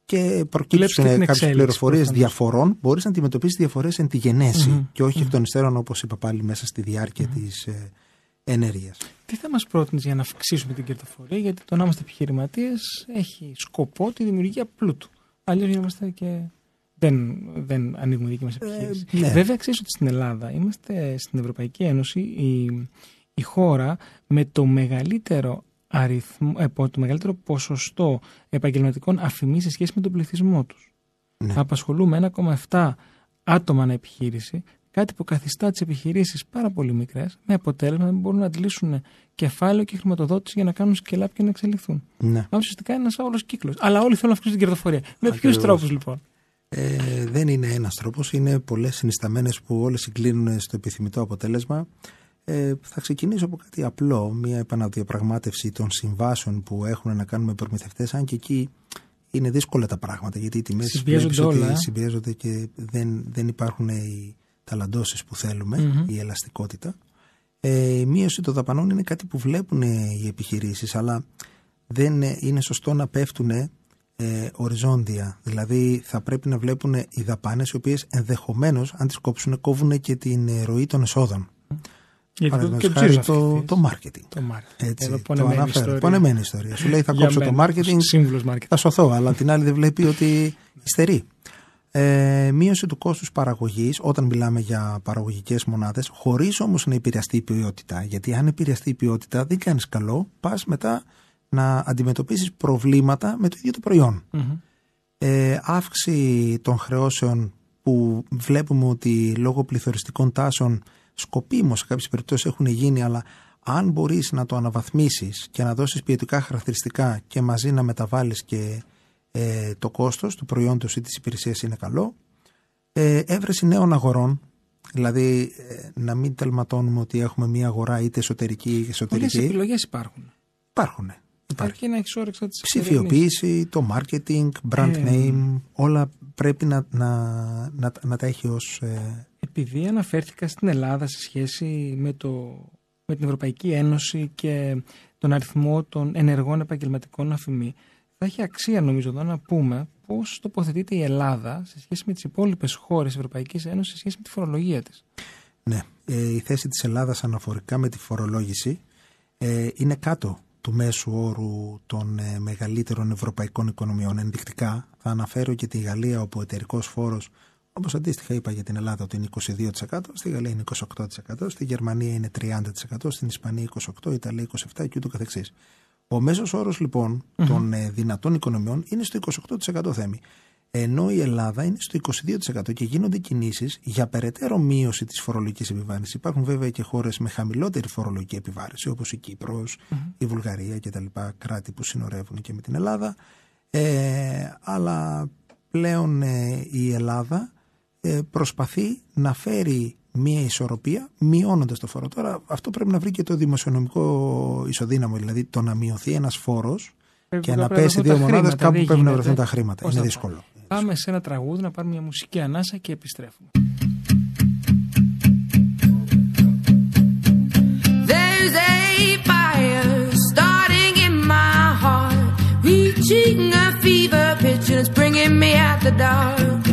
και προκύψουν κάποιες πληροφορίες διαφορών, μπορείς να αντιμετωπίσεις διαφορές εν τη γενεση και όχι εκ των υστέρων, όπως είπα πάλι, μέσα στη διάρκεια της ε, ενέργειας. Τι θα μας πρότεινες για να αυξήσουμε την κερδοφορία, γιατί το να είμαστε επιχειρηματίες έχει σκοπό τη δημιουργία πλούτου. Αλλιώς είμαστε και δεν, δεν ανοίγουμε δική μας επιχείρηση. Ε, ναι. Βέβαια, ξέρεις ότι στην Ελλάδα είμαστε στην Ευρωπαϊκή Ένωση η, η χώρα με το μεγαλύτερο αριθμό, ε, το μεγαλύτερο ποσοστό επαγγελματικών αφημί σε σχέση με τον πληθυσμό τους. Ναι. Απασχολούμε 1,7 άτομα ανά επιχείρηση, Κάτι που καθιστά τις επιχειρήσεις πάρα πολύ μικρές, με αποτέλεσμα να μπορούν να αντλήσουν κεφάλαιο και χρηματοδότηση για να κάνουν σκελάπ και να εξελιχθούν. Ναι. Άρα ουσιαστικά είναι ένας όλο κύκλος. Αλλά όλοι θέλουν να αυξήσουν την κερδοφορία. Με ποιους Ακριβώς. τρόπους λοιπόν; Ε, δεν είναι ένας τρόπος, είναι πολλές συνισταμένες που όλες συγκλίνουν στο επιθυμητό αποτέλεσμα. Ε, θα ξεκινήσω από κάτι απλό, μια επαναδιαπραγμάτευση των συμβάσεων που έχουν να κάνουν με προμηθευτές, αν και εκεί είναι δύσκολα τα πράγματα, γιατί οι τιμές Συμπιέζονται βλέπεις ότι όλα, ε. συμπιέζονται και δεν, δεν υπάρχουν οι ταλαντώσεις που θελουμε Μμμ. η ελαστικότητα. Ε, η μείωση των δαπανών είναι κάτι που βλέπουν οι επιχειρήσεις, αλλά δεν είναι σωστό να πέφτουν ε, οριζόντια. Δηλαδή θα πρέπει να βλέπουν οι δαπάνες οι οποίες ενδεχομένως αν τις κόψουν κόβουν και την ε, ροή των εσόδων. Γιατί το, Παραδείγματος και χάρη το, το, το marketing. το marketing. Έτσι, Εδώ το πονεμένη αναφέρω. ιστορία. Πονεμένη ιστορία. Σου λέει θα Για κόψω το μένα, marketing, Σύμβουλος marketing. θα σωθώ, αλλά την άλλη δεν βλέπει ότι υστερεί. Ε, μείωση του κόστους παραγωγής όταν μιλάμε για παραγωγικές μονάδες χωρίς όμως να επηρεαστεί η ποιότητα γιατί αν επηρεαστεί η ποιότητα δεν κάνεις καλό πας μετά να αντιμετωπίσεις προβλήματα με το ίδιο το προϊόν Μμμ. ε, αύξηση των χρεώσεων που βλέπουμε ότι λόγω πληθωριστικών τάσεων σκοπίμως σε κάποιες περιπτώσεις έχουν γίνει αλλά αν μπορείς να το αναβαθμίσεις και να δώσεις ποιοτικά χαρακτηριστικά και μαζί να μεταβάλεις και ε, το κόστος του προϊόντος ή της υπηρεσίας είναι καλό ε, έβρεση νέων αγορών δηλαδή ε, να μην τελματώνουμε ότι έχουμε μία αγορά είτε εσωτερική ή Πολλές εξωτερική επιλογές υπάρχουν. υπάρχουν Υπάρχει. Αρκεί να έχει όρεξη να τις Ψηφιοποίηση, το marketing, brand Ε, name, όλα πρέπει να, να, να, να τα έχει ως... ε, Επειδή αναφέρθηκα στην Ελλάδα σε σχέση με, το, με την Ευρωπαϊκή Ένωση και τον αριθμό των ενεργών επαγγελματικών αφημί, θα έχει αξία νομίζω εδώ να πούμε πώς τοποθετείται η Ελλάδα σε σχέση με τις υπόλοιπες χώρες της Ευρωπαϊκής Ένωσης σε σχέση με τη φορολογία της. ναι, ε, η θέση της Ελλάδας αναφορικά με τη φορολόγηση ε, είναι κάτω του μέσου όρου των ε, μεγαλύτερων ευρωπαϊκών οικονομιών. Ενδεικτικά θα αναφέρω και τη Γαλλία όπου ο εταιρικός φόρος όπως αντίστοιχα είπα για την Ελλάδα ότι είναι 22%, στη Γαλλία είναι 28%, στη Γερμανία είναι 30%, στην Ισπανία 28%, Ιταλία 27% και ούτω καθεξής. Ο μέσος όρος λοιπόν των ε, δυνατών οικονομιών είναι στο 28% θέμη. Ενώ η Ελλάδα είναι στο 22% και γίνονται κινήσεις για περαιτέρω μείωση της φορολογικής επιβάρυνσης. Υπάρχουν βέβαια και χώρες με χαμηλότερη φορολογική επιβάρυνση όπως η κυπρος η Βουλγαρία και τα λοιπά κράτη που συνορεύουν και με την Ελλάδα. Ε, αλλά πλέον ε, η Ελλάδα ε, προσπαθεί να φέρει μία ισορροπία μειώνοντας το φόρο. Τώρα αυτό πρέπει να βρει και το δημοσιονομικό ισοδύναμο, δηλαδή το να μειωθεί ένας φόρος Πρέπει και κάπου να να πέσει βρεθούν δύο τα μονάδες χρήματα, κάπου δεν πρέπει να γίνεται. βρεθούν τα χρήματα. Πώς Είναι θα δύσκολο. Πάμε σε ένα τραγούδι να πάρουμε μια μουσική ανάσα και επιστρέφουμε. There's a fire starting in my heart, reaching a fever pitch, and it's bringing me out the dark.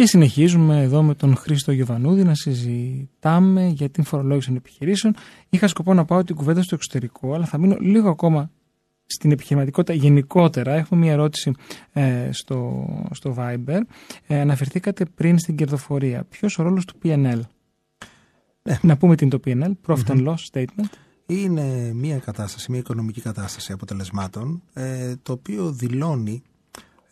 Και συνεχίζουμε εδώ με τον Χρήστο Γιωβανούδη να συζητάμε για την φορολόγηση των επιχειρήσεων. Είχα σκοπό να πάω την κουβέντα στο εξωτερικό, αλλά θα μείνω λίγο ακόμα στην επιχειρηματικότητα γενικότερα. Έχουμε μια ερώτηση ε, στο, στο Viber. Ε, αναφερθήκατε πριν στην κερδοφορία. Ποιος ο ρόλος του PNL? Ναι. Να πούμε τι είναι το PNL, Profit and Loss Statement. Είναι μια κατάσταση, μια οικονομική κατάσταση αποτελεσμάτων, ε, το οποίο δηλώνει,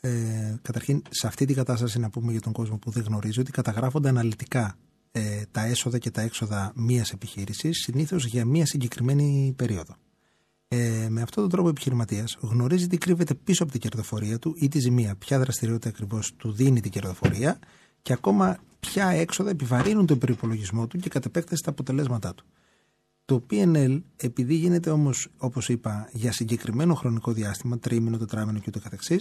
ε, καταρχήν σε αυτή την κατάσταση να πούμε για τον κόσμο που δεν γνωρίζει, ότι καταγράφονται αναλυτικά ε, τα έσοδα και τα έξοδα μιας επιχείρησης, συνήθως για μια συγκεκριμένη περίοδο. Ε, με αυτόν τον τρόπο ο επιχειρηματίας γνωρίζει τι κρύβεται πίσω από την κερδοφορία του ή τη ζημία, ποια δραστηριότητα ακριβώς του δίνει την κερδοφορία και ακόμα ποια έξοδα επιβαρύνουν τον προπολογισμό του και κατ' επέκταση τα αποτελέσματά του. Το PNL, επειδή γίνεται όμως, όπως είπα, για συγκεκριμένο χρονικό διάστημα, τρίμηνο, τετράμινο κ.ο.κ.,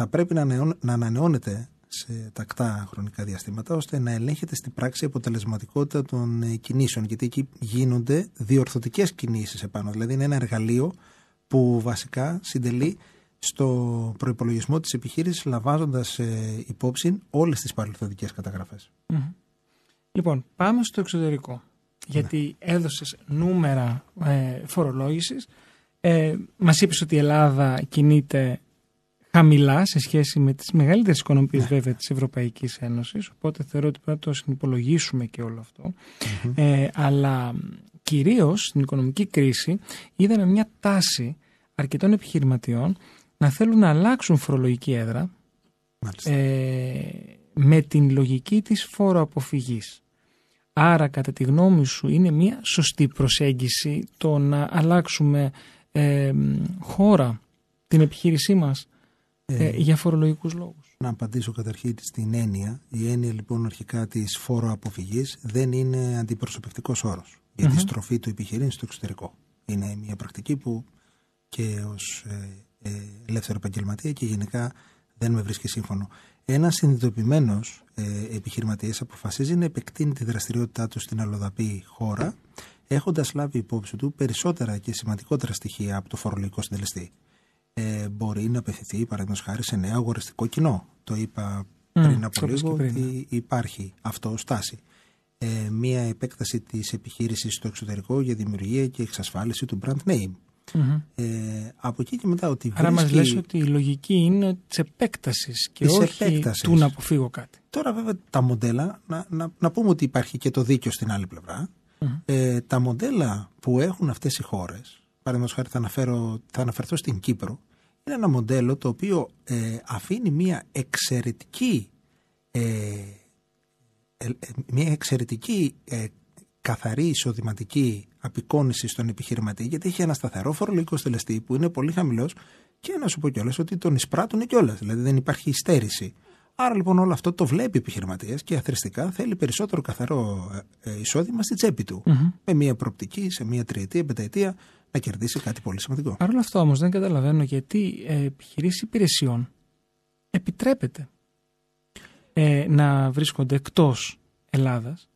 θα πρέπει να, ανανεών- να ανανεώνεται σε τακτά χρονικά διαστήματα, ώστε να ελέγχεται στην πράξη η αποτελεσματικότητα των ε, κινήσεων. Γιατί εκεί γίνονται διορθωτικές κινήσεις επάνω. Δηλαδή, είναι ένα εργαλείο που βασικά συντελεί στο προπολογισμό της επιχείρησης, λαμβάνοντας υπόψη όλες τις παρελθοντικές καταγραφές. Μμμ. Λοιπόν, πάμε στο εξωτερικό. Γιατί έδωσες νούμερα ε, φορολόγησης. Ε, μας είπες ότι η Ελλάδα κινείται χαμηλά σε σχέση με τις μεγαλύτερες οικονομίες βέβαια της Ευρωπαϊκής Ένωσης. Οπότε θεωρώ ότι πρέπει να το συνυπολογίσουμε και όλο αυτό. Ε, αλλά κυρίως στην οικονομική κρίση είδαμε μια τάση αρκετών επιχειρηματιών να θέλουν να αλλάξουν φορολογική έδρα Μάλιστα. ε, με την λογική της φόροαποφυγής. Άρα κατά τη γνώμη σου είναι μια σωστή προσέγγιση το να αλλάξουμε ε, χώρα την επιχείρησή μας; Ε, για φορολογικούς λόγους. Να απαντήσω καταρχήν στην έννοια. Η έννοια λοιπόν αρχικά της φόρο αποφυγής δεν είναι αντιπροσωπευτικός όρος για τη στροφή του επιχειρήν στο εξωτερικό. Είναι μια πρακτική που και ως ε, ε, ελεύθερο επαγγελματία και γενικά δεν με βρίσκει σύμφωνο. Ένας συνειδητοποιημένος ε, επιχειρηματίας αποφασίζει να επεκτείνει τη δραστηριότητά του στην αλλοδαπή χώρα, έχοντας λάβει υπόψη του περισσότερα και σημαντικότερα στοιχεία από το φορολογικό συντελεστή ε, μπορεί να απευθυνθεί παραδείγματος χάρη σε νέο αγοραστικό κοινό. Το είπα Μμ, πριν το από είπες λίγο και πριν, ότι υπάρχει αυτό ως τάση. Ε, μία επέκταση της επιχείρησης στο εξωτερικό για δημιουργία και εξασφάλιση του brand name. Μμμ. Ε, από εκεί και μετά ότι Άρα μας βρίσκει- λες ότι η λογική είναι της επέκτασης και Της όχι επέκτασης. του να αποφύγω κάτι. Τώρα βέβαια τα μοντέλα, να, να, να πούμε ότι υπάρχει και το δίκαιο στην άλλη πλευρά. Ε, τα μοντέλα που έχουν αυτές οι χώρες, παραδείγματος χάρη θα, αναφέρω, θα αναφερθώ στην Κύπρο, είναι ένα μοντέλο το οποίο ε, αφήνει μια εξαιρετική ε, ε, ε, μια εξαιρετική ε, καθαρή εισοδηματική απεικόνηση στον επιχειρηματή, γιατί έχει ένα σταθερό φορολογικό στελεστή που είναι πολύ χαμηλός και να σου πω κιόλας ότι τον εισπράττουν κιόλας. Δηλαδή δεν υπάρχει υστέρηση. Άρα λοιπόν όλο αυτό το βλέπει ο επιχειρηματίας και αθρηστικά θέλει περισσότερο καθαρό ε, ε, εισόδημα στη τσέπη του. Με μια προοπτική σε μια τριετία, πενταετία να κερδίσει κάτι πολύ σημαντικό. Παρ' όλα αυτά όμως δεν καταλαβαίνω γιατί ε, επιχειρήσεις υπηρεσιών επιτρέπεται ε, να βρίσκονται εκτός Ελλάδας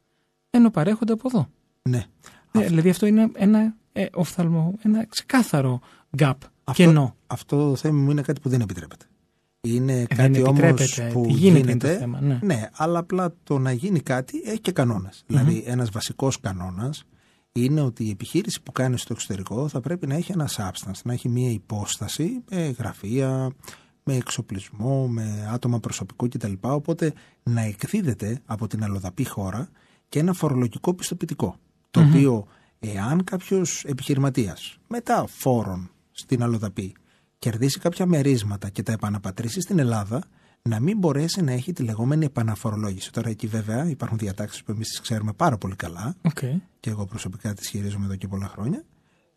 ενώ παρέχονται από εδώ. Ναι. Ε, δηλαδή αυτό είναι ένα, ε, οφθαλμό, ένα ξεκάθαρο gap, Αυτό, κενό. αυτό το θέμα μου είναι κάτι που δεν επιτρέπεται. Είναι δεν κάτι όμως επιτρέπεται. που Τι γίνεται είναι γίνεται. το θέμα, ναι. αλλά απλά το να γίνει κάτι έχει και κανόνα. Δηλαδή, ένας βασικός κανόνας είναι ότι η επιχείρηση που κάνει στο εξωτερικό θα πρέπει να έχει ένα substance, να έχει μια υπόσταση με γραφεία, με εξοπλισμό, με άτομα προσωπικό κτλ. Οπότε να εκδίδεται από την αλλοδαπή χώρα και ένα φορολογικό πιστοποιητικό. Το οποίο, εάν κάποιος επιχειρηματίας μετά φόρων στην αλλοδαπή κερδίσει κάποια μερίσματα και τα επαναπατρίσει στην Ελλάδα, να μην μπορέσει να έχει τη λεγόμενη επαναφορολόγηση. Τώρα εκεί βέβαια υπάρχουν διατάξεις που εμείς τις ξέρουμε πάρα πολύ καλά Οκ. και εγώ προσωπικά τις χειρίζομαι εδώ και πολλά χρόνια,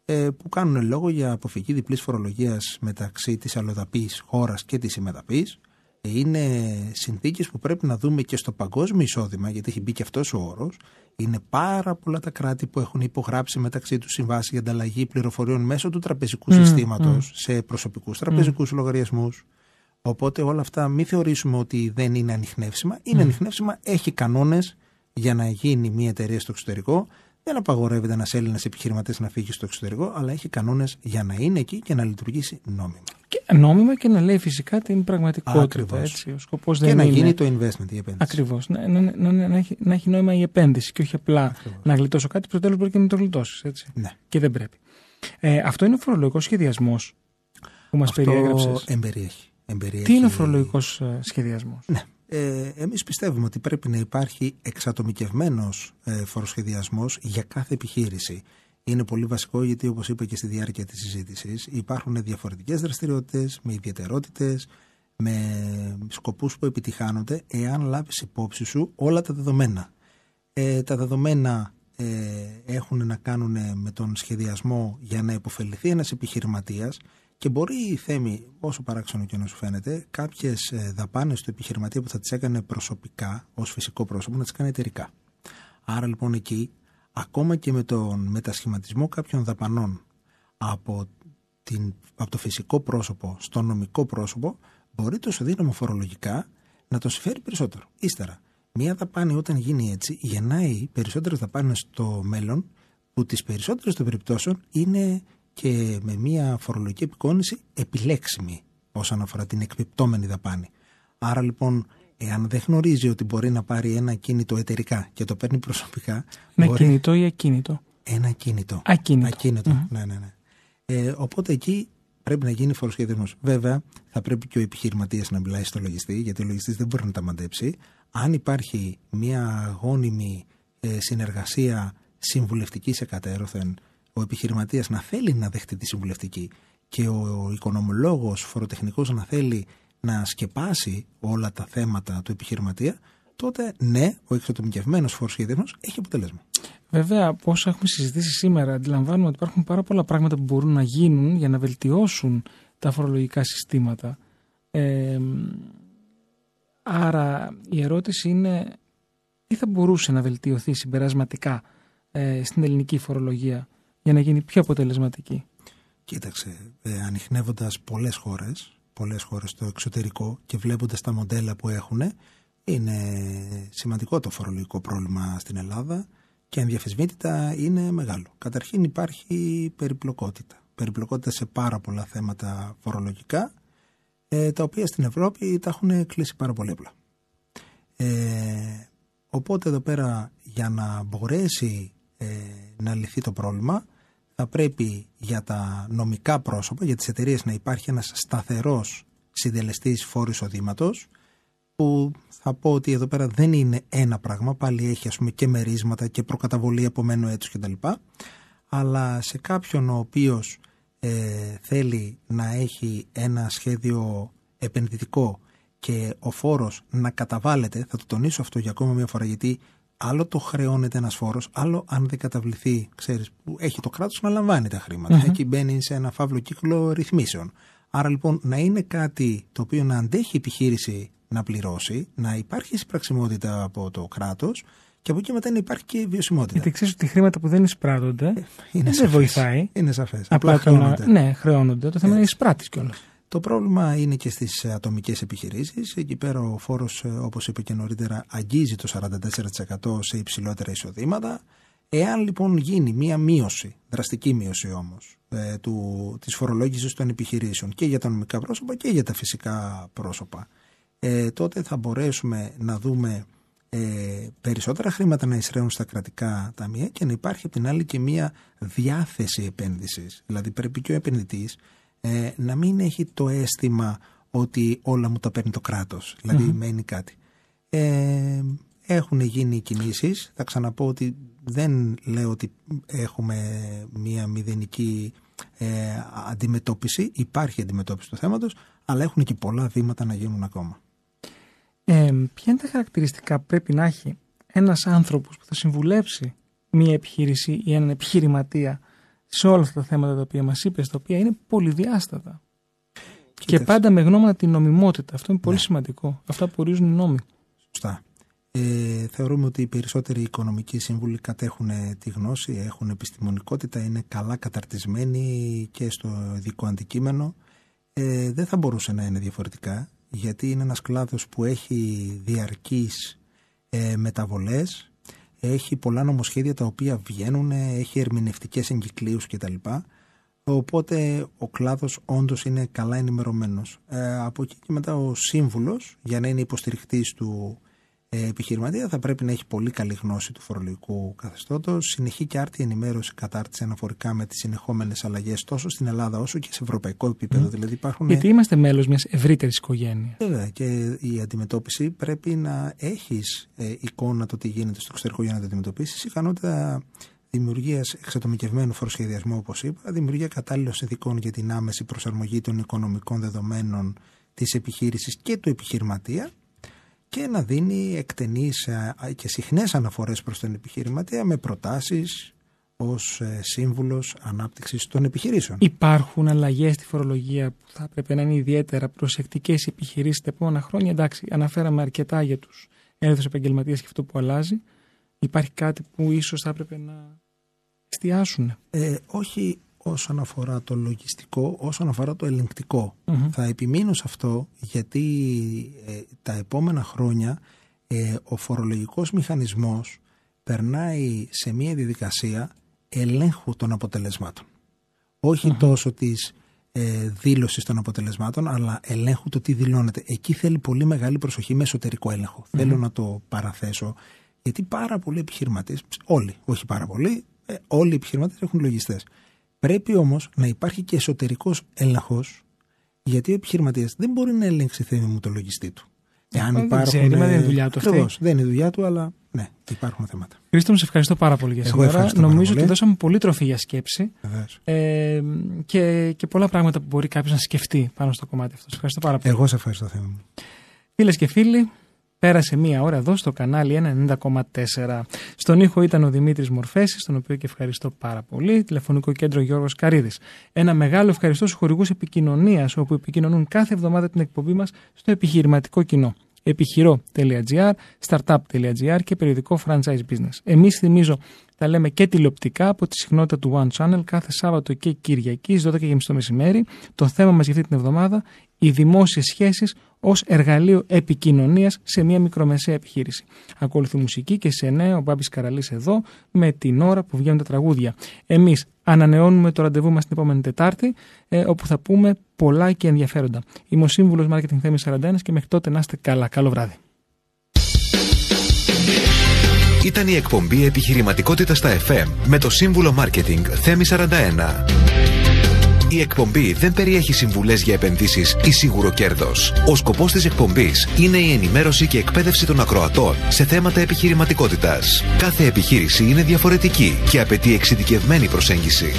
ε, που κάνουν λόγο για αποφυγή διπλής φορολογίας μεταξύ της αλλοδαπής χώρας και της συμμεταπής. Ε, είναι συνθήκες που πρέπει να δούμε και στο παγκόσμιο εισόδημα, γιατί έχει μπει και αυτός ο όρος. Είναι πάρα πολλά τα κράτη που έχουν υπογράψει μεταξύ τους συμβάσεις για ανταλλαγή πληροφοριών μέσω του τραπεζικού συστήματος σε προσωπικούς τραπεζικούς λογαριασμούς. Οπότε όλα αυτά μην θεωρήσουμε ότι δεν είναι ανοιχνεύσιμα. Είναι ανοιχνεύσιμα, έχει κανόνες για να γίνει μια εταιρεία στο εξωτερικό. Δεν απαγορεύεται ένας Έλληνας επιχειρηματή να φύγει στο εξωτερικό, αλλά έχει κανόνες για να είναι εκεί και να λειτουργήσει νόμιμα. Και νόμιμα και να λέει φυσικά την πραγματικότητα. Ακριβώς. Έτσι. Ο σκοπός Και δεν να είναι... γίνει το investment, η επένδυση. Ακριβώς. Να, να, να, να, να έχει, να έχει νόημα η επένδυση και όχι απλά Ακριβώς. να γλιτώσω κάτι που στο τέλος μπορεί και να το γλιτώσεις. Έτσι. Ναι. Και δεν πρέπει. Ε, αυτό είναι φορολογικός σχεδιασμός. που μας περιέγραψες. εμπεριέχει. Εμπεριέχει. Τι είναι ο φορολογικός ε, σχεδιασμός; Ναι. Ε, εμείς πιστεύουμε ότι πρέπει να υπάρχει εξατομικευμένος ε, φοροσχεδιασμός για κάθε επιχείρηση. Είναι πολύ βασικό γιατί όπως είπα και στη διάρκεια της συζήτησης υπάρχουν διαφορετικές δραστηριότητες με ιδιαιτερότητες, με σκοπούς που επιτυχάνονται εάν λάβεις υπόψη σου όλα τα δεδομένα. Ε, τα δεδομένα ε, έχουν να κάνουν με τον σχεδιασμό για να υποφεληθεί ένας επιχειρηματίας και μπορεί η Θέμη, όσο παράξενο και να σου φαίνεται, κάποιες δαπάνες του επιχειρηματία που θα τις έκανε προσωπικά, ως φυσικό πρόσωπο, να τις κάνει εταιρικά. Άρα λοιπόν εκεί, ακόμα και με τον μετασχηματισμό κάποιων δαπανών από, την, από το φυσικό πρόσωπο στο νομικό πρόσωπο, μπορεί το ισοδύναμο φορολογικά να το συμφέρει περισσότερο. Ύστερα, μία δαπάνη όταν γίνει έτσι, γεννάει περισσότερες δαπάνες στο μέλλον, που τις περισσότερες των περιπτώσεων είναι και με μια φορολογική επικόνηση επιλέξιμη όσον αφορά την εκπιπτόμενη δαπάνη. Άρα λοιπόν, εάν δεν γνωρίζει ότι μπορεί να πάρει ένα κίνητο εταιρικά και το παίρνει προσωπικά. Με μπορεί... κινητό ή ακίνητο; Ένα κίνητο. Ακίνητο. ακίνητο. Ναι, ναι, ναι. Ε, οπότε εκεί πρέπει να γίνει φοροσχεδιασμός. Βέβαια, θα πρέπει και ο επιχειρηματίας να μιλάει στο λογιστή, γιατί ο λογιστής δεν μπορεί να τα μαντέψει. Αν υπάρχει μια γόνιμη ε, συνεργασία συμβουλευτική εκατέρωθεν ο επιχειρηματίας να θέλει να δεχτεί τη συμβουλευτική και ο οικονομολόγος, φοροτεχνικός να θέλει να σκεπάσει όλα τα θέματα του επιχειρηματία, τότε ναι, ο εξατομικευμένος φοροσχεδιασμός έχει αποτέλεσμα. Βέβαια, από όσα έχουμε συζητήσει σήμερα, αντιλαμβάνουμε ότι υπάρχουν πάρα πολλά πράγματα που μπορούν να γίνουν για να βελτιώσουν τα φορολογικά συστήματα. Ε, άρα, η ερώτηση είναι τι θα μπορούσε να βελτιωθεί συμπερασματικά ε, στην ελληνική φορολογία; Για να γίνει πιο αποτελεσματική. Κοίταξε, ε, ανοιχνεύοντας πολλές χώρες, πολλές χώρες στο εξωτερικό και βλέποντας τα μοντέλα που έχουν, είναι σημαντικό το φορολογικό πρόβλημα στην Ελλάδα και ενδιαφεσβήτητα είναι μεγάλο. Καταρχήν υπάρχει περιπλοκότητα. Περιπλοκότητα σε πάρα πολλά θέματα φορολογικά, ε, τα οποία στην Ευρώπη τα έχουν κλείσει πάρα πολύ απλά. Ε, οπότε εδώ πέρα για να μπορέσει ε, να λυθεί το πρόβλημα θα πρέπει για τα νομικά πρόσωπα, για τις εταιρείες να υπάρχει ένας σταθερός συντελεστής φόρου εισοδήματο, που θα πω ότι εδώ πέρα δεν είναι ένα πράγμα, πάλι έχει ας πούμε και μερίσματα και προκαταβολή επομένου έτους κτλ. Αλλά σε κάποιον ο οποίος ε, θέλει να έχει ένα σχέδιο επενδυτικό και ο φόρος να καταβάλλεται, θα το τονίσω αυτό για ακόμα μια φορά γιατί άλλο το χρεώνεται ένας φόρος, άλλο αν δεν καταβληθεί, ξέρεις, που έχει το κράτος να λαμβάνει τα χρηματα Εκεί μπαίνει σε ένα φαύλο κύκλο ρυθμίσεων. Άρα λοιπόν να είναι κάτι το οποίο να αντέχει η επιχείρηση να πληρώσει, να υπάρχει συμπραξιμότητα από το κράτος και από εκεί μετά να υπάρχει και βιωσιμότητα. Γιατί ξέρεις ότι χρήματα που δεν εισπράττονται ε, δεν βοηθάει. Είναι σαφές. Απλά, Απλά χρεώνονται. Ναι, χρεώνονται. Το θέμα είναι εισπράτη κιόλας. Το πρόβλημα είναι και στις ατομικές επιχειρήσεις. Εκεί πέρα ο φόρος, ε, όπως είπε και νωρίτερα, αγγίζει το 44% σε υψηλότερα εισοδήματα. Εάν λοιπόν γίνει μία μείωση, δραστική μείωση όμως, ε, του, της φορολόγησης των επιχειρήσεων και για τα νομικά πρόσωπα και για τα φυσικά πρόσωπα, ε, τότε θα μπορέσουμε να δούμε ε, περισσότερα χρήματα να εισραίουν στα κρατικά ταμεία και να υπάρχει από την άλλη και μία διάθεση επένδυσης. Δηλαδή πρέπει και ο επενδυτής ε, να μην έχει το αίσθημα ότι όλα μου τα παίρνει το κράτος, δηλαδή μένει κάτι. Ε, έχουν γίνει κινήσεις, θα ξαναπώ ότι δεν λέω ότι έχουμε μία μηδενική ε, αντιμετώπιση, υπάρχει αντιμετώπιση του θέματος, αλλά έχουν και πολλά βήματα να γίνουν ακόμα. Ε, ποια είναι τα χαρακτηριστικά που πρέπει να έχει ένας άνθρωπος που θα συμβουλέψει μία επιχείρηση ή έναν επιχειρηματία σε όλα αυτά τα θέματα τα οποία μας είπες, τα οποία είναι πολυδιάστατα. Και πάντα με γνώμονα την νομιμότητα. Αυτό είναι πολύ ναι. σημαντικό. Αυτά που ορίζουν οι νόμοι. Σωστά. Ε, θεωρούμε ότι οι περισσότεροι οικονομικοί σύμβουλοι κατέχουν τη γνώση, έχουν επιστημονικότητα, είναι καλά καταρτισμένοι και στο ειδικό αντικείμενο. Ε, δεν θα μπορούσε να είναι διαφορετικά, γιατί είναι ένας κλάδος που έχει διαρκείς ε, μεταβολές, έχει πολλά νομοσχέδια τα οποία βγαίνουν, έχει ερμηνευτικές εγκυκλίους κτλ. Οπότε ο κλάδος όντως είναι καλά ενημερωμένος. Ε, από εκεί και μετά ο σύμβουλος για να είναι υποστηριχτής του ε, επιχειρηματία θα πρέπει να έχει πολύ καλή γνώση του φορολογικού καθεστώτος, συνεχή και άρτη ενημέρωση κατάρτιση αναφορικά με τις συνεχόμενες αλλαγές τόσο στην Ελλάδα όσο και σε ευρωπαϊκό επίπεδο. Δηλαδή υπάρχουν... Γιατί είμαστε μέλος μιας ευρύτερης οικογένειας. Βέβαια και η αντιμετώπιση πρέπει να έχεις ε, εικόνα το τι γίνεται στο εξωτερικό για να το αντιμετωπίσεις. ικανότητα δημιουργίας εξατομικευμένου φοροσχεδιασμού, όπως είπα, δημιουργία κατάλληλων συνθηκών για την άμεση προσαρμογή των οικονομικών δεδομένων της επιχείρησης και του επιχειρηματία και να δίνει εκτενείς ε, και συχνές αναφορές προς τον επιχειρηματία με προτάσεις ως ε, σύμβουλος ανάπτυξης των επιχειρήσεων. Υπάρχουν αλλαγές στη φορολογία που θα πρέπει να είναι ιδιαίτερα προσεκτικές οι επιχειρήσεις τα επόμενα χρόνια. Εντάξει, αναφέραμε αρκετά για τους ένδος επαγγελματίες και αυτό που αλλάζει. Υπάρχει κάτι που ίσως θα έπρεπε να εστιάσουν. Ε, όχι όσον αφορά το λογιστικό, όσον αφορά το ελεγκτικο Θα επιμείνω σε αυτό γιατί ε, τα επόμενα χρόνια ε, ο φορολογικός μηχανισμός περνάει σε μια διαδικασία ελέγχου των αποτελεσμάτων. τόσο της ε, δήλωσης των αποτελεσμάτων, αλλά ελέγχου το τι δηλώνεται. Εκεί θέλει πολύ μεγάλη προσοχή με εσωτερικό Θέλω να το παραθέσω, γιατί πάρα πολλοί επιχειρηματίες, όλοι, όχι πάρα πολλοί, ε, όλοι οι επιχειρηματίες έχουν λογιστές. Πρέπει όμως να υπάρχει και εσωτερικός έλεγχος, γιατί ο επιχειρηματίας δεν μπορεί να ελέγξει θέμα μου το λογιστή του. Εάν υπάρχουν. Ξέρει, δεν είναι δουλειά του αυτή. δεν είναι δουλειά του, αλλά ναι, υπάρχουν θέματα. Χρήστο, μου σε ευχαριστώ πάρα πολύ για σήμερα. Νομίζω ότι δώσαμε πολύ τροφή για σκέψη ε, και, και πολλά πράγματα που μπορεί κάποιος να σκεφτεί πάνω στο κομμάτι αυτό. Σε ευχαριστώ πάρα πολύ. Εγώ σε ευχαριστώ, θέμα μου. Φίλες και φίλοι, Πέρασε μία ώρα εδώ στο κανάλι 90,4. Στον ήχο ήταν ο Δημήτρης Μορφέσης, τον οποίο και ευχαριστώ πάρα πολύ. Τηλεφωνικό κέντρο Γιώργος Καρίδης. Ένα μεγάλο ευχαριστώ στους χορηγούς επικοινωνίας, όπου επικοινωνούν κάθε εβδομάδα την εκπομπή μας στο επιχειρηματικό κοινό επιχειρώ.gr, startup.gr και περιοδικό franchise business. Εμείς θυμίζω τα λέμε και τηλεοπτικά από τη συχνότητα του One Channel κάθε Σάββατο και Κυριακή 12 και το μεσημέρι. Το θέμα μας για αυτή την εβδομάδα οι δημόσιες σχέσεις ως εργαλείο επικοινωνίας σε μια μικρομεσαία επιχείρηση. Ακολουθεί μουσική και σε νέο ο Μπάμπης Καραλής εδώ με την ώρα που βγαίνουν τα τραγούδια. Εμείς ανανεώνουμε το ραντεβού μας την επόμενη Τετάρτη ε, όπου θα πούμε πολλά και ενδιαφέροντα. Είμαι ο Σύμβουλος Marketing Θέμης 41 και μέχρι τότε να είστε καλά. Καλό βράδυ. Ήταν η εκπομπή Επιχειρηματικότητα στα FM με το Σύμβουλο Marketing Θέμη 41. Η εκπομπή δεν περιέχει συμβουλές για επενδύσεις ή σίγουρο κέρδος. Ο σκοπός της εκπομπής είναι η ενημέρωση και εκπαίδευση των ακροατών σε θέματα επιχειρηματικότητας. Κάθε επιχείρηση είναι διαφορετική και απαιτεί εξειδικευμένη προσέγγιση.